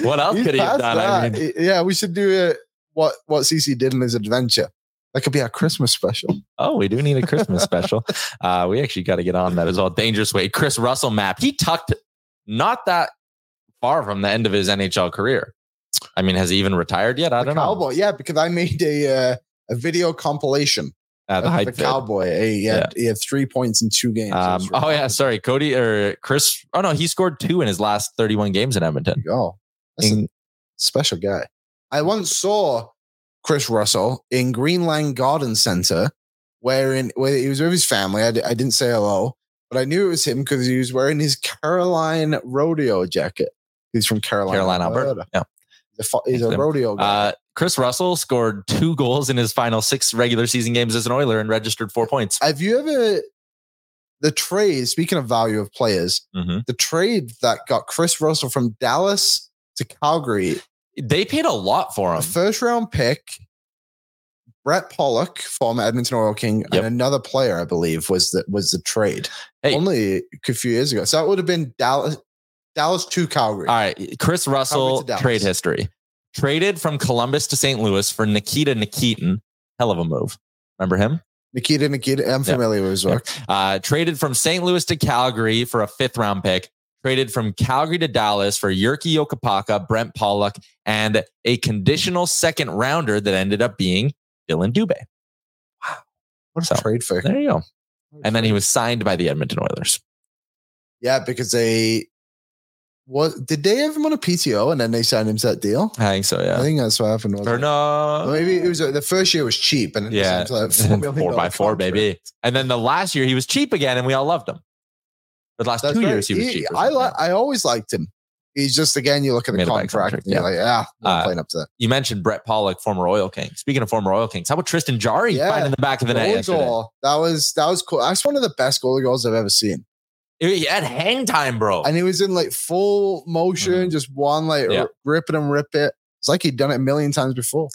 What else could he have done? I mean, yeah, we should do it. What what Cece did in his adventure. That could be our Christmas special. oh, we do need a Christmas <laughs> special. Uh, we actually got to get on that as well. Dangerous way. Chris Russell map. He tucked not that far from the end of his NHL career. I mean, has he even retired yet? I don't know. Cowboy, yeah, because I made a uh, a video compilation Uh, the the. Cowboy. He had, he had three points in two games. Um, oh yeah, sorry, Cody or Chris. Oh no, he scored two in his last 31 games in Edmonton. Oh, that's a special guy. I once saw Chris Russell in Greenland Garden Center, wearing where he was with his family. I, I didn't say hello, but I knew it was him because he was wearing his Caroline rodeo jacket. He's from Carolina, Carolina, Alberta. Yeah. He's a, he's a rodeo guy. Uh, Chris Russell scored two goals in his final six regular season games as an Oiler and registered four points. Have you ever the trade? Speaking of value of players, Mhm. the trade that got Chris Russell from Dallas to Calgary, They paid a lot for a him. first round pick, Brett Pollock, former Edmonton Oil King, Yep. and another player, I believe, was the was the trade Hey. only a few years ago. So that would have been Dallas, Dallas to Calgary. All right, Chris Russell trade history. Traded from Columbus to St. Louis for Nikita Nikitin. Hell of a move. Remember him? Nikita, Nikita. I'm familiar with his work. Uh, traded from St. Louis to Calgary for a fifth round pick. Traded from Calgary to Dallas for Jyrki Jokipakka, Brent Pollock, and a conditional second rounder that ended up being Dillon Dubé. Wow. What a trade for? There you go. And then he was signed by the Edmonton Oilers. Yeah, because they what did they have him on a PTO and then they signed him to that deal? I think so. Yeah. I think that's what happened. Or no. Maybe it was uh, the first year was cheap and Yeah. signed him to that $4 million four by four, baby. And then the last year he was cheap again and we all loved him. The last That's two right. years he was cheap. I like. I always liked him. He's just again, you look at the Made a bad contract, contract, and you're yeah. like, yeah, not Uh, playing up to that. You mentioned Brett Pollock, former Oil King. Speaking of former Oil Kings, how about Tristan Jarry Yeah. finding the back of the net goal. That was that was cool. That's one of the best goalie goals I've ever seen. He had hang time, bro. And he was in like full motion, just one like Mm-hmm. Yeah. r- rip it and rip it. It's like he'd done it a million times before.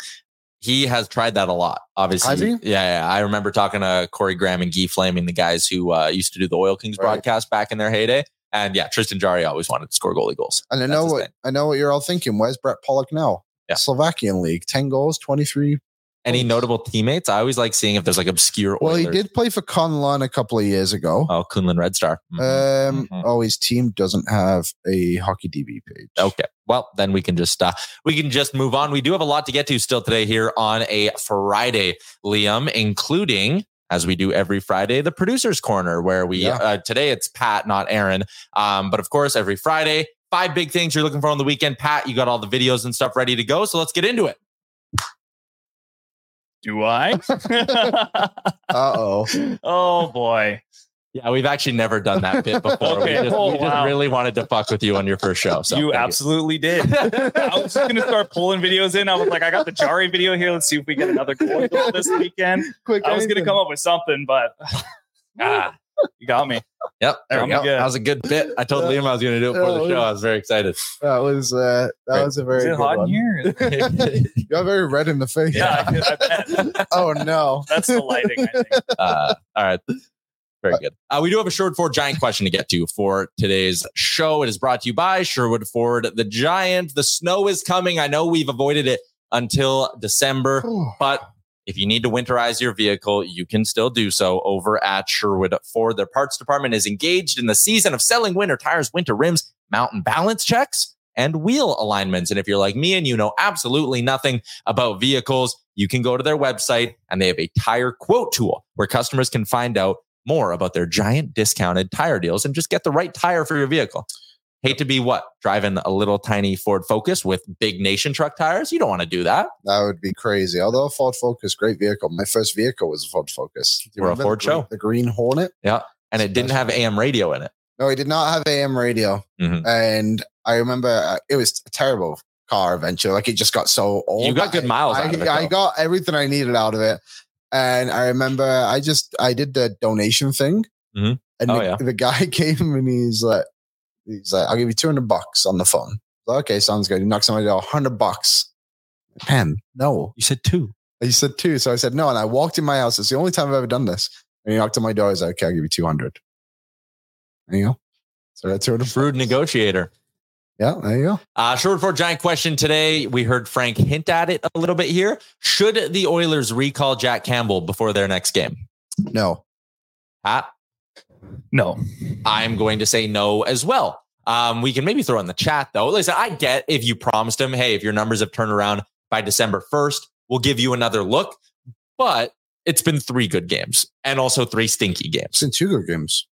He has tried that a lot. Obviously? Yeah, yeah. I remember talking to Corey Graham and Guy Flaming, the guys who uh, used to do the Oil Kings Right. broadcast back in their heyday. And yeah, Tristan Jarry always wanted to score goalie goals. And I That's know what thing. I know what you're all thinking. Where's Brett Pollock now? Yeah. Slovakian league, ten goals, twenty three. Any notable teammates? I always like seeing if there's like obscure. Well, he did play for Kunlun a couple of years ago. Oh, Kunlun Red Star. Mhm. Um, Mhm. oh, his team doesn't have a hockey DB page. Okay. Well, then we can just uh we can just move on. We do have a lot to get to still today here on a Friday, Liam, including as we do every Friday, the producers corner where we Yeah. uh today it's Pat, not Aaron. Um, but of course, every Friday, five big things you're looking for on the weekend. Pat, you got all the videos and stuff ready to go. So let's get into it. Do I? <laughs> Uh oh. oh boy. Yeah, we've actually never done that bit before. Okay. We, just, Oh, we just really wanted to fuck with you on your first show. So you thank absolutely did. I was just gonna start pulling videos in. I was like, I got the Jarry video here. Let's see if we get another goal goal this weekend. Quick, I was gonna come up with something, but ah, you got me. Yep, there we I'm go. good. That was a good bit. I told Liam I was going to do it for the show. I was very excited. That was uh, that Right. was a very Is it good hot in here? <laughs> <laughs> You got very red in the face. Yeah, I, I bet. <laughs> Oh no. That's the lighting. I think. Uh, all right. Very good. Uh, we do have a Sherwood Ford Giant question to get to for today's show. It is brought to you by Sherwood Ford the Giant. The snow is coming. I know we've avoided it until December, <sighs> but if you need to winterize your vehicle, you can still do so over at Sherwood Ford. Their parts department is engaged in the season of selling winter tires, winter rims, mountain balance checks, and wheel alignments. And if you're like me and you know absolutely nothing about vehicles, you can go to their website and they have a tire quote tool where customers can find out more about their giant discounted tire deals and just get the right tire for your vehicle. Hate to be what? Driving a little tiny Ford Focus with big nation truck tires? You don't want to do that. That would be crazy. Although a Ford Focus, great vehicle. My first vehicle was a Ford Focus. Do you a Ford the green- show. The Green Hornet. Yeah. And it didn't have AM radio in it. No, it did not have AM radio. Mhm. And I remember uh, it was a terrible car eventually. Like it just got so old. You got good miles I, it, I got everything I needed out of it. And I remember I just I did the donation thing. Mhm. And Oh, the, yeah. the guy <laughs> came and he's like, he's like, I'll give you 200 bucks on the phone. Like, okay, sounds good. He knocks on my door, 100 bucks. Pen, no. You said two. He said two. So I said no. And I walked in my house. It's the only time I've ever done this. And he knocked on my door. He's like, okay, I'll give you 200. There you go. So that's 200 Shrewd negotiator. Yeah, there you go. Uh, short for giant question today. We heard Frank hint at it a little bit here. Should the Oilers recall Jack Campbell before their next game? No. Pat? No. I'm going to say no as well. Um, we can maybe throw in the chat though. Listen, I get if you promised him, hey, if your numbers have turned around by December 1st, we'll give you another look. But it's been three good games and also three stinky games. It's in two good games.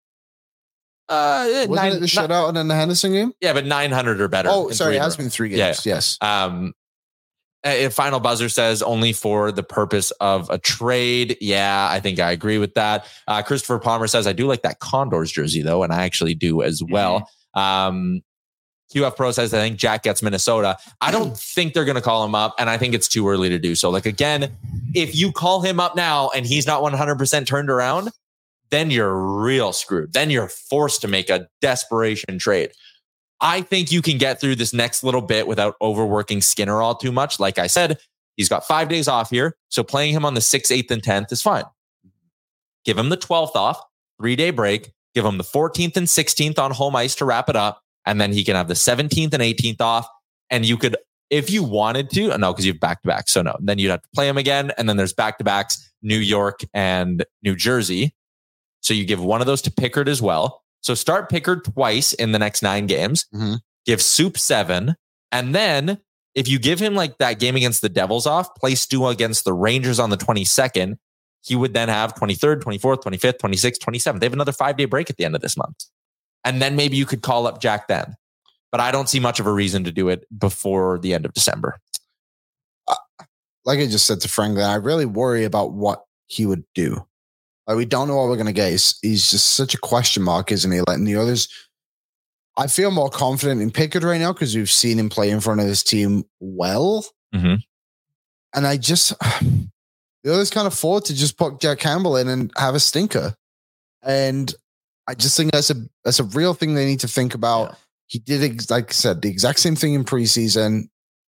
Uh, Wasn't nine- it the not- shutout and then the Henderson game? yeah, but 900 or better. Oh, in sorry. three It in a has row. been three Yeah, games. Yes. Um, a final buzzer says only for the purpose of a trade. Yeah, I think I agree with that. Uh, Christopher Palmer says I do like that Condors jersey though, and I actually do as well. Um, QF Pro says I think Jack gets Minnesota. I don't <clears throat> think they're going to call him up, and I think it's too early to do so. Like again, if you call him up now and he's not 100% turned around, then you're real screwed. Then you're forced to make a desperation trade. I think you can get through this next little bit without overworking Skinner all too much. Like I said, he's got five days off here. So playing him on the 6th, 8th, and 10th is fine. Give him the 12th off, three day break. Give him the 14th and 16th on home ice to wrap it up. And then he can have the 17th and 18th off. And you could, if you wanted to, no, because you have back to back. So no, then you'd have to play him again. And then there's back to backs, New York and New Jersey. So you give one of those to Pickard as well. So start Pickard twice in the next nine games, Mhm. give Soup seven. And then if you give him like that game against the Devils off, play Stu against the Rangers on the 22nd, he would then have 23rd, 24th, 25th, 26th, 27th. They have another five day break at the end of this month. And then maybe you could call up Jack then. But I don't see much of a reason to do it before the end of December. like I just said to Franklin, I really worry about what he would do. Like we don't know what we're gonna get. He's, he's just such a question mark, isn't he? Like and the others, I feel more confident in Pickard right now because we've seen him play in front of his team well. Mm-hmm. And I just <sighs> the others can't afford to just put Jack Campbell in and have a stinker. And I just think that's a that's a real thing they need to think about. He did ex- like I said, the exact same thing in preseason.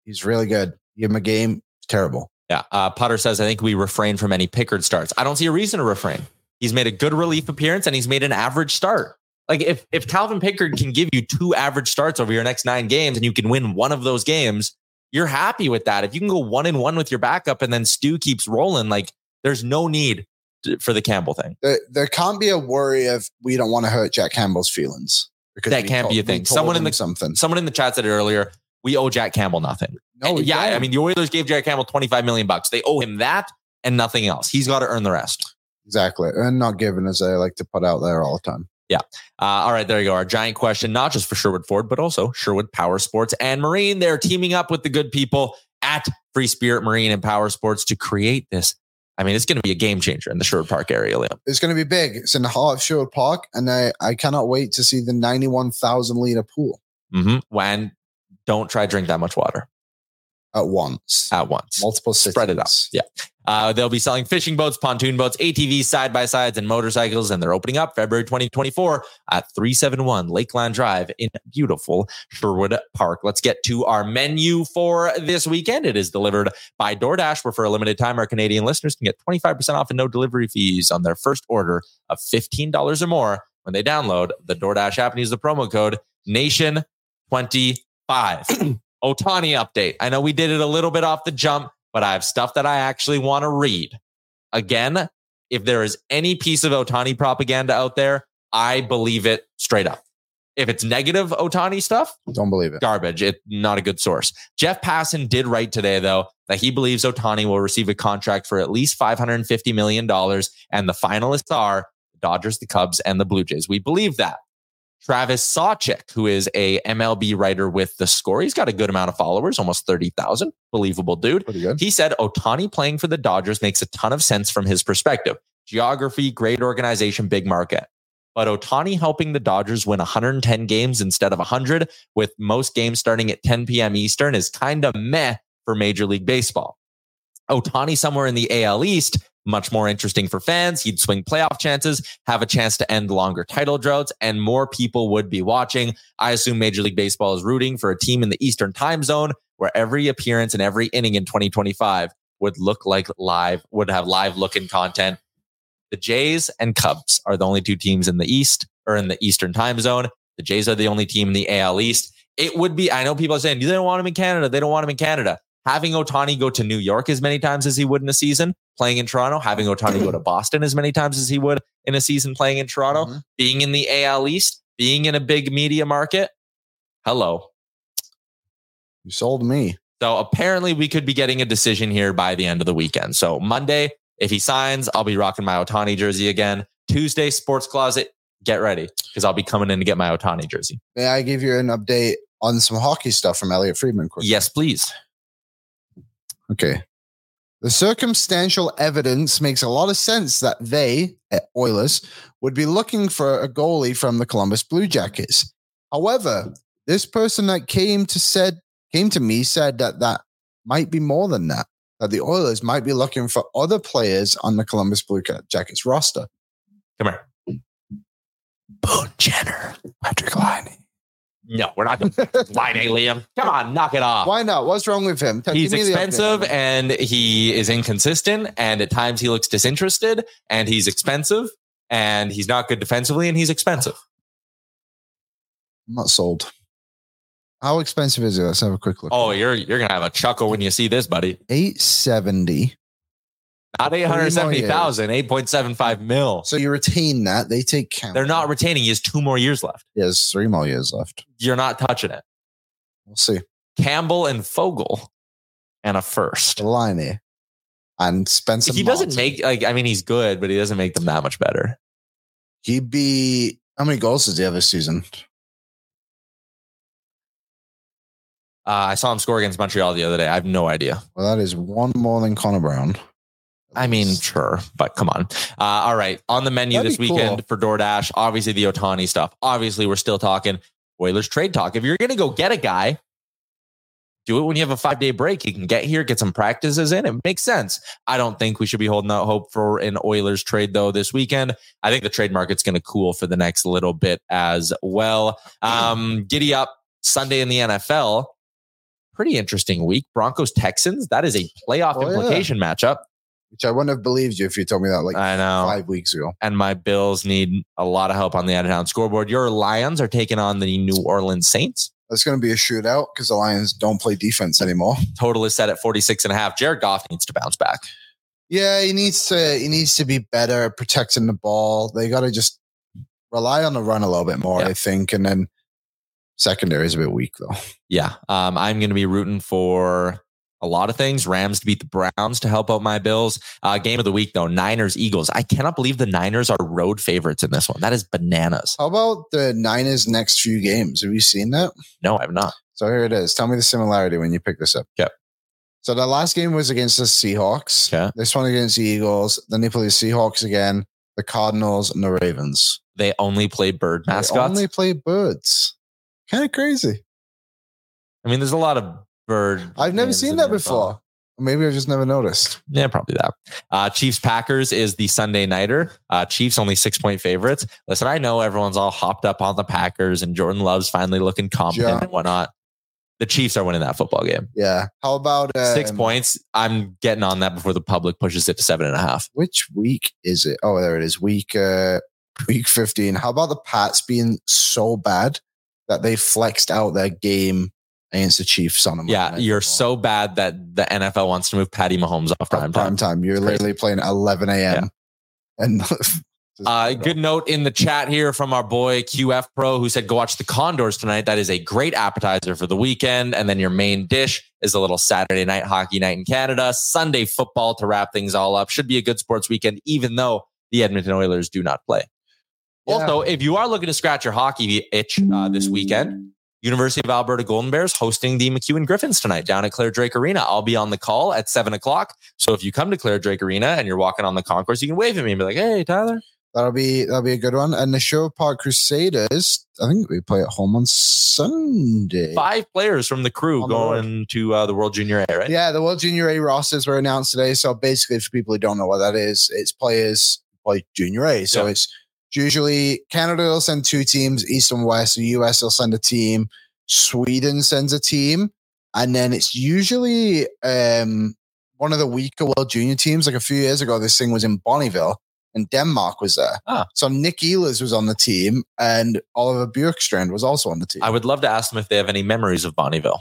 He's really good. Give him a game, it's terrible. Yeah. Uh, Potter says, I think we refrain from any Pickard starts. I don't see a reason to refrain. He's made a good relief appearance and he's made an average start. Like if if Calvin Pickard can give you two average starts over your next nine games and you can win one of those games, you're happy with that. If you can go one and one with your backup and then Stu keeps rolling, like there's no need to- for the Campbell thing. There, there can't be a worry of we don't want to hurt Jack Campbell's feelings. Because That can't be a thing. Someone in the something. someone in the chat said it earlier. We owe Jack Campbell nothing. No, yeah, don't. I mean the Oilers gave Jack Campbell 25 million bucks. They owe him that and nothing else. He's got to earn the rest. Exactly. And not given as I like to put out there all the time. Yeah. Uh, all right, there you go. Our giant question, not just for Sherwood Ford, but also Sherwood Power Sports and Marine. They're teaming up with the good people at Free Spirit Marine and Power Sports to create this. I mean, it's going to be a game changer in the Sherwood Park area, Liam. It's going to be big. It's in the heart of Sherwood Park, and I, I cannot wait to see the 91,000 liter pool Mm-hmm. When don't try to drink that much water at once. at once. Multiple Spread it out. Yeah. Uh, they'll be selling fishing boats, pontoon boats, ATVs, side by sides, and motorcycles. And they're opening up February 2024 at 371 Lakeland Drive in beautiful Sherwood Park. Let's get to our menu for this weekend. It is delivered by DoorDash, where for a limited time, our Canadian listeners can get 25% off and no delivery fees on their first order of $15 or more when they download the DoorDash app and use the promo code NATION25. <clears throat> Ohtani update. I know we did it a little bit off the jump, but I have stuff that I actually want to read. Again, if there is any piece of Ohtani propaganda out there, I believe it straight up. If it's negative Ohtani stuff, Don't believe it. garbage. It's not a good source. Jeff Passan did write today, though, that he believes Ohtani will receive a contract for at least $550 million. And the finalists are the Dodgers, the Cubs, and the Blue Jays. We believe that. Travis Sawchik, who is a MLB writer with The Score, he's got a good amount of followers, almost 30,000. Believable dude. He said Ohtani playing for the Dodgers makes a ton of sense from his perspective. Geography, great organization, big market. But Ohtani helping the Dodgers win 110 games instead of 100, with most games starting at 10 p.m. Eastern, is kind of meh for Major League Baseball. Ohtani somewhere in the AL East, much more interesting for fans. He'd swing playoff chances, have a chance to end longer title droughts, and more people would be watching. I assume Major League Baseball is rooting for a team in the Eastern time zone where every appearance and every inning in 2025 would look like live, would have live looking content. The Jays and Cubs are the only two teams in the East or in the Eastern time zone. The Jays are the only team in the AL East. It would be, I know people are saying they don't want him in Canada. They don't want him in Canada. Having Ohtani go to New York as many times as he would in a season playing in Toronto, having Ohtani go to <clears throat> Boston as many times as he would in a season playing in Toronto, Mhm. being in the AL East, being in a big media market. Hello. You sold me. So apparently we could be getting a decision here by the end of the weekend. So Monday, if he signs, I'll be rocking my Ohtani jersey again. Tuesday, sports closet, get ready because I'll be coming in to get my Ohtani jersey. May I give you an update on some hockey stuff from Elliotte Friedman? quickly? Yes, please. Okay. The circumstantial evidence makes a lot of sense that they, eh, Oilers, would be looking for a goalie from the Columbus Blue Jackets. However, this person that came to said came to me said that that might be more than that. That the Oilers might be looking for other players on the Columbus Blue Jackets roster. Come here. Boone Jenner. Patrik Laine. No, we're not going to Laine, Liam. Come on, knock it off. Why not? What's wrong with him? Tell- He's give me the update. expensive and he is inconsistent. And at times he looks disinterested and he's expensive and he's not good defensively and he's expensive. I'm not sold. How expensive is it? Let's have a quick look. Oh, you're you're gonna have a chuckle when you see this, buddy. 870. Not 870,000, 8.75 mil. So you retain that. They take count. They're not retaining. He has two more years left. He has three more years left. You're not touching it. We'll see. Campbell and Foegele and a first. Laine and Spencer. He doesn't make like I mean he's good, but he doesn't make them that much better. He'd be how many goals does he have this season? Uh, I saw him score against Montreal the other day. I have no idea. Well, that is one more than Connor Brown. I mean, sure, but come on. Uh, all right. On the menu That'd this be cool. weekend for DoorDash, obviously the Ohtani stuff. Obviously, we're still talking Oilers trade talk. If you're going to go get a guy, do it when you have a five day break. You can get here, get some practices in. It makes sense. I don't think we should be holding out hope for an Oilers trade though this weekend. I think the trade market's going to cool for the next little bit as well. Um, giddy up Sunday in the NFL. Pretty interesting week. Broncos Texans. That is a playoff Oh, yeah. implication matchup. Which I wouldn't have believed you if you told me that like I know. five weeks ago. and my Bills need a lot of help on the out of town scoreboard. Your Lions are taking on the New Orleans Saints. That's going to be a shootout because the Lions don't play defense anymore. Total is set at 46 and a half. Jared Goff needs to bounce back. Yeah, he needs to. He needs to be better at protecting the ball. They got to just rely on the run a little bit more, Yeah. I think, and then secondary is a bit weak though. Yeah. Um, I'm going to be rooting for a lot of things. Rams to beat the Browns to help out my Bills. Uh, game of the week, though Niners, Eagles. I cannot believe the Niners are road favorites in this one. That is bananas. How about the Niners' next few games? Have you seen that? No, I've not. So here it is. Tell me the similarity when you pick this up. Yep. So the last game was against the Seahawks. Okay. This one against the Eagles. Then they play the Seahawks again, the Cardinals, and the Ravens. They only play bird They mascots. only play birds. Kind of crazy. I mean, there's a lot of bird. I've never seen that before. Maybe I just never noticed. Yeah, probably that. Uh, Chiefs Packers is the Sunday nighter. Uh, Chiefs only six point favorites. Listen, I know everyone's all hopped up on the Packers and Jordan Love's finally looking competent Yeah. and whatnot. The Chiefs are winning that football game. Yeah. How about um, Six points. I'm getting on that before the public pushes it to seven and a half. Which week is it? Oh, there it is. Week uh week 15. How about the Pats being so bad that they flexed out their game against the Chiefs on them? Yeah, you're so bad that the NFL wants to move Patty Mahomes off prime prime time. time. You're literally playing 11 a.m. <laughs> And <laughs> Uh, good note in the chat here from our boy QF Pro who said, go watch the Condors tonight. That is a great appetizer for the weekend. And then your main dish is a little Saturday night hockey night in Canada, Sunday football to wrap things all up. Should be a good sports weekend, even though the Edmonton Oilers do not play. Also, if you are looking to scratch your hockey itch uh, this weekend, University of Alberta Golden Bears hosting the MacEwan Griffins tonight down at Clare Drake Arena. I'll be on the call at seven o'clock. So if you come to Clare Drake Arena and you're walking on the concourse, you can wave at me and be like, "Hey, Tyler." that'll be that'll be a good one. And the Show Park Crusaders, I think we play at home on Sunday. Five players from the crew On the going to uh, the World Junior A, right? Yeah, the World Junior A rosters were announced today. So basically, for people who don't know what that is, it's players play Junior A. So Yeah. it's usually Canada will send two teams, East and West. The US will send a team. Sweden sends a team, and then it's usually um, one of the weaker World Junior teams. Like a few years ago, this thing was in Bonnyville, and Denmark was there. Ah. So Nick Ehlers was on the team, and Oliver Bjorkstrand was also on the team. I would love to ask them if they have any memories of Bonnyville.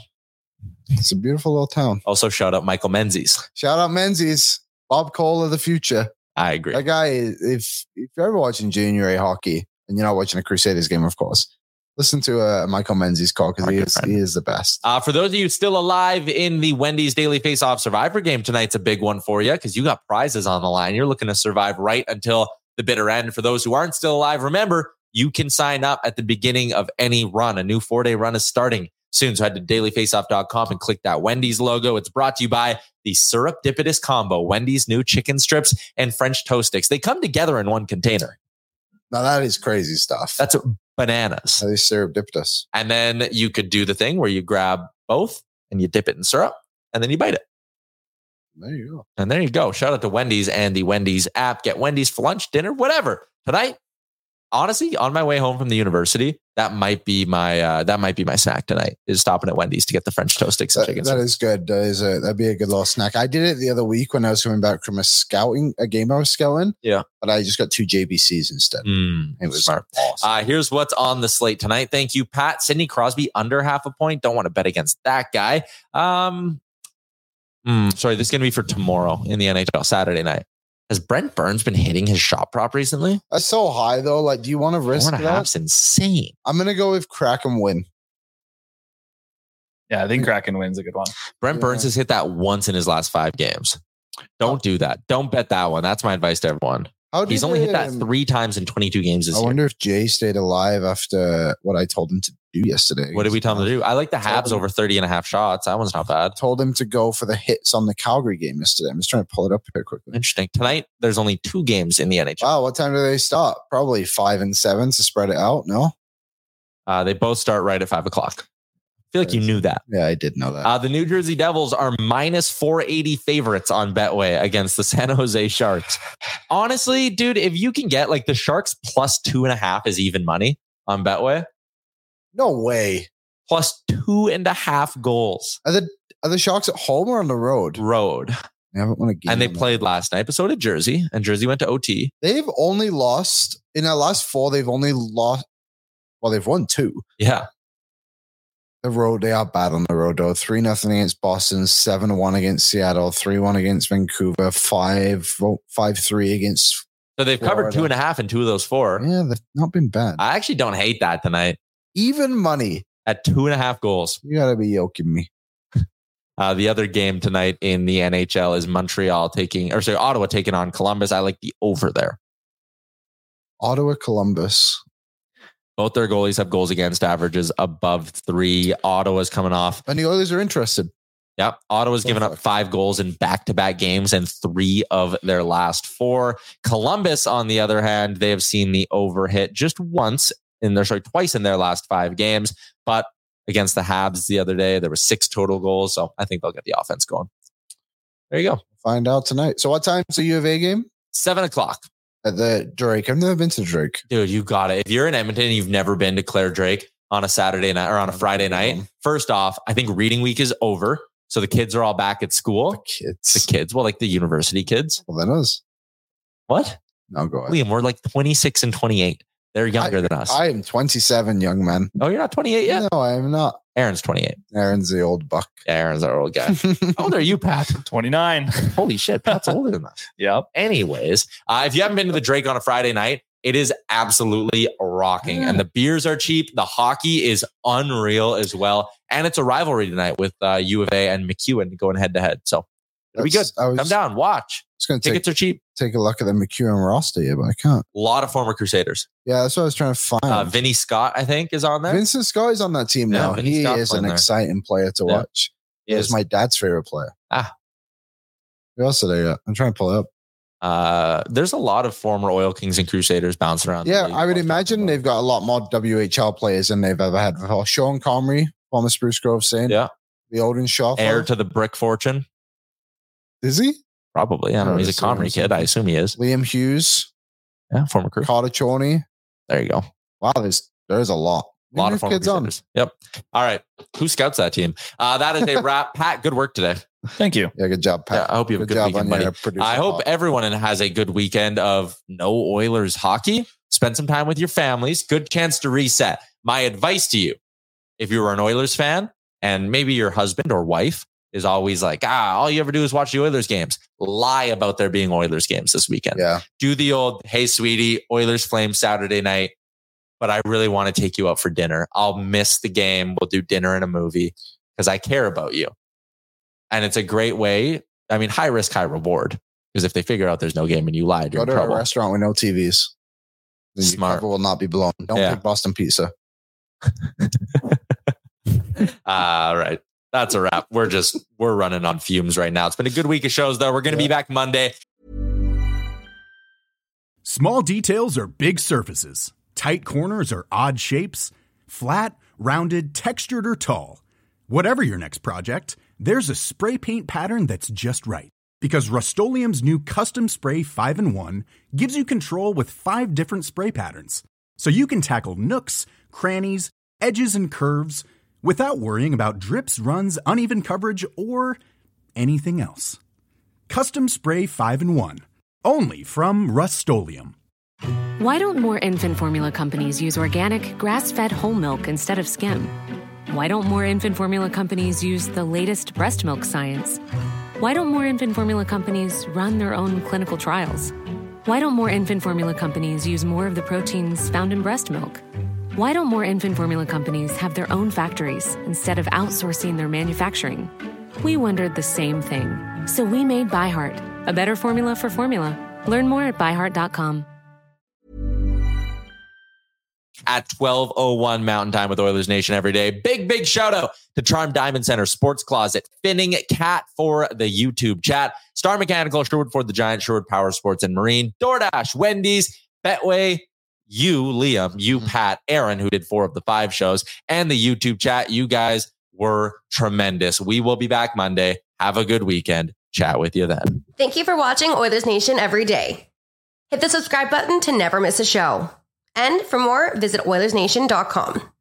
It's a beautiful little town. Also, shout out Michael Menzies. Shout out Menzies, Bob Cole of the future. I agree. That guy, if if you're ever watching Junior A hockey and you're not watching a Crusaders game, of course, listen to uh, Michael Menzies call because he is he is the best. Uh, for those of you still alive in the Wendy's Daily Faceoff Survivor game, tonight's a big one for you because you got prizes on the line. You're looking to survive right until the bitter end. For those who aren't still alive, remember, you can sign up at the beginning of any run. A new four day run is starting soon. So head to dailyfaceoff.com and click that Wendy's logo. It's brought to you by the Syrup Dipidus Combo, Wendy's new chicken strips and French toast sticks. They come together in one container. Now that is crazy stuff. That's bananas. That is syrup dipped us. And then you could do the thing where you grab both and you dip it in syrup and then you bite it. There you go. And there you go. Shout out to Wendy's and the Wendy's app. Get Wendy's for lunch, dinner, whatever. Tonight, honestly, on my way home from the university, that might be my uh, that might be my snack tonight. Is stopping at Wendy's to get the French toast sticks and That, chicken. that is good. That is a, that'd be a good little snack. I did it the other week when I was coming back from a scouting, a game I was scouting. Yeah. But I just got two JBCs instead. Mm, It was smart. awesome. Uh, here's what's on the slate tonight. Thank you, Pat. Sidney Crosby under half a point. Don't want to bet against that guy. Um, mm, sorry, this is going to be for tomorrow in the NHL Saturday night. Has Brent Burns been hitting his shot prop recently? That's so high though. Like, do you want to risk Four and a that? half's insane. I'm gonna go with Kraken win. Yeah, I think Kraken wins a good one. Brent Burns has hit that once in his last five games. Don't oh. do that. Don't bet that one. That's my advice to everyone. How He's only hit that um, three times in 22 games this I year. wonder if Jay stayed alive after what I told him to do yesterday. What did we tell him to do? I like the Habs him- over 30 and a half shots. That one's not bad. Told him to go for the hits on the Calgary game yesterday. I'm just trying to pull it up here quickly. Interesting. Tonight, there's only two games in the NHL. Wow, what time do they start? Probably five and seven to spread it out. No, Uh, they both start right at five o'clock. I feel like you knew that. yeah, I did know that. Uh, the New Jersey Devils are minus 480 favorites on Betway against the San Jose Sharks. Honestly, dude, if you can get like the Sharks plus two and a half is even money on Betway, no way. plus two and a half goals Are the are the Sharks at home or on the road? road. They haven't won a game. And they played last night, but so did Jersey, and Jersey went to OT. They've only lost in their last four. They've only lost. Well, they've won two. Yeah. The road, they are bad on the road though. Three nothing against Boston, seven one against Seattle, three one against Vancouver, five five three against. So they've covered two and a half in two of those four. Yeah, they've not been bad. I actually don't hate that tonight Even money. at two and a half goals. You gotta be yoking me. <laughs> Uh, the other game tonight in the NHL is Montreal taking, or sorry, Ottawa taking on Columbus. I like the over there. Ottawa, Columbus. Both their goalies have goals against averages above three. Ottawa's coming off. And the Oilers are interested. Yep. Ottawa's given up five goals in back to back games and three of their last four. Columbus, on the other hand, they have seen the over hit just once in their, sorry, twice in their last five games. But against the Habs the other day, there were six total goals. So I think they'll get the offense going. There you go. Find out tonight. So what time's the U of A game? Seven o'clock. At the Drake. I've never been to Drake. Dude, you got it. If you're in Edmonton and you've never been to Clare Drake on a Saturday night or on a Friday night, first off, I think reading week is over. So the kids are all back at school. Kids. The kids, well, like the university kids. Well, that is. What? No, go ahead. Liam, we're like 26 and 28. They're younger than us. I am 27, young man. oh, you're not 28 yet? No, I am not. Aaron's 28. Aaron's the old buck. Aaron's our old guy. <laughs> How old are you, Pat? 29. Holy shit, Pat's older than us. <laughs> Yep. Anyways, uh, if you haven't been to the Drake on a Friday night, it is absolutely rocking. And the beers are cheap. The hockey is unreal as well. And it's a rivalry tonight with uh, U of A and MacEwan going head to head. So it'll be good. Was Come down, watch. just going to take, Tickets are cheap. take a look at the MacEwan roster here, but I can't. A lot of former Crusaders. Yeah, that's what I was trying to find. Uh, Vinny Scott, I think, is on there. Vincent Scott is on that team Yeah, now. Vinny he Scott's is an there. exciting player to Yeah. watch. He is my dad's favorite player. Ah. Who else did I got? I'm trying to pull it up. Uh, there's a lot of former Oil Kings and Crusaders bouncing around. Yeah. I would imagine they've got a lot more WHL players than they've ever had before. Sean Comrie, former Spruce Grove Saint. Yeah. The Odin Shaw. Heir to the brick fortune. Is he? Probably. I don't know. He's a assume Comrie kid. I assume he is. Liam Hughes, Yeah, former crew. Carter Chorney. There you go. Wow, there's there's a lot. A lot of former kids on. Yep. All right. Who scouts that team? Uh, that is a <laughs> wrap. Pat, good work today. Thank you. Yeah, good job, Pat. Yeah, I hope you have a good job weekend, buddy. I hope part. everyone has a good weekend of no Oilers hockey. Spend some time with your families. Good chance to reset. My advice to you, if you were an Oilers fan and maybe your husband or wife is always like, ah, all you ever do is watch the Oilers games. Lie about there being Oilers games this weekend. Yeah. Do the old, hey, sweetie, Oilers Flames Saturday night, but I really want to take you out for dinner. I'll miss the game. We'll do dinner and a movie because I care about you. And it's a great way. I mean, high risk, high reward. Because if they figure out there's no game and you lied, you're Go in to a trouble. restaurant with no TVs. Then Smart. will not be blown. Don't Yeah. pick Boston Pizza. <laughs> All right. That's a wrap. We're just, we're running on fumes right now. It's been a good week of shows, though. We're going to be back Monday. Small details are big surfaces. Tight corners are odd shapes. Flat, rounded, textured, or tall. Whatever your next project, there's a spray paint pattern that's just right. Because Rust new Custom Spray 5 in 1 gives you control with five different spray patterns. so you can tackle nooks, crannies, edges, and curves without worrying about drips, runs, uneven coverage, or anything else. Custom Spray 5 and 1, only from Rust Why don't more infant formula companies use organic, grass fed whole milk instead of skim? Why don't more infant formula companies use the latest breast milk science? Why don't more infant formula companies run their own clinical trials? Why don't more infant formula companies use more of the proteins found in breast milk? Why don't more infant formula companies have their own factories instead of outsourcing their manufacturing? We wondered the same thing. So we made ByHeart, a better formula for formula. Learn more at byheart.com. at 1201 Mountain Time with Oilers Nation every day. Big, big shout out to Charm Diamond Center, Sports Closet, Finning Cat for the YouTube chat, Star Mechanical, Sherwood for the Giant, Sherwood Power Sports and Marine, DoorDash, Wendy's, Betway, you, Liam, you, mm-hmm. Pat, Aaron, who did four of the five shows, and the YouTube chat. You guys were tremendous. We will be back Monday. Have a good weekend. Chat with you then. Thank you for watching Oilers Nation every day. Hit the subscribe button to never miss a show. And for more, visit OilersNation.com.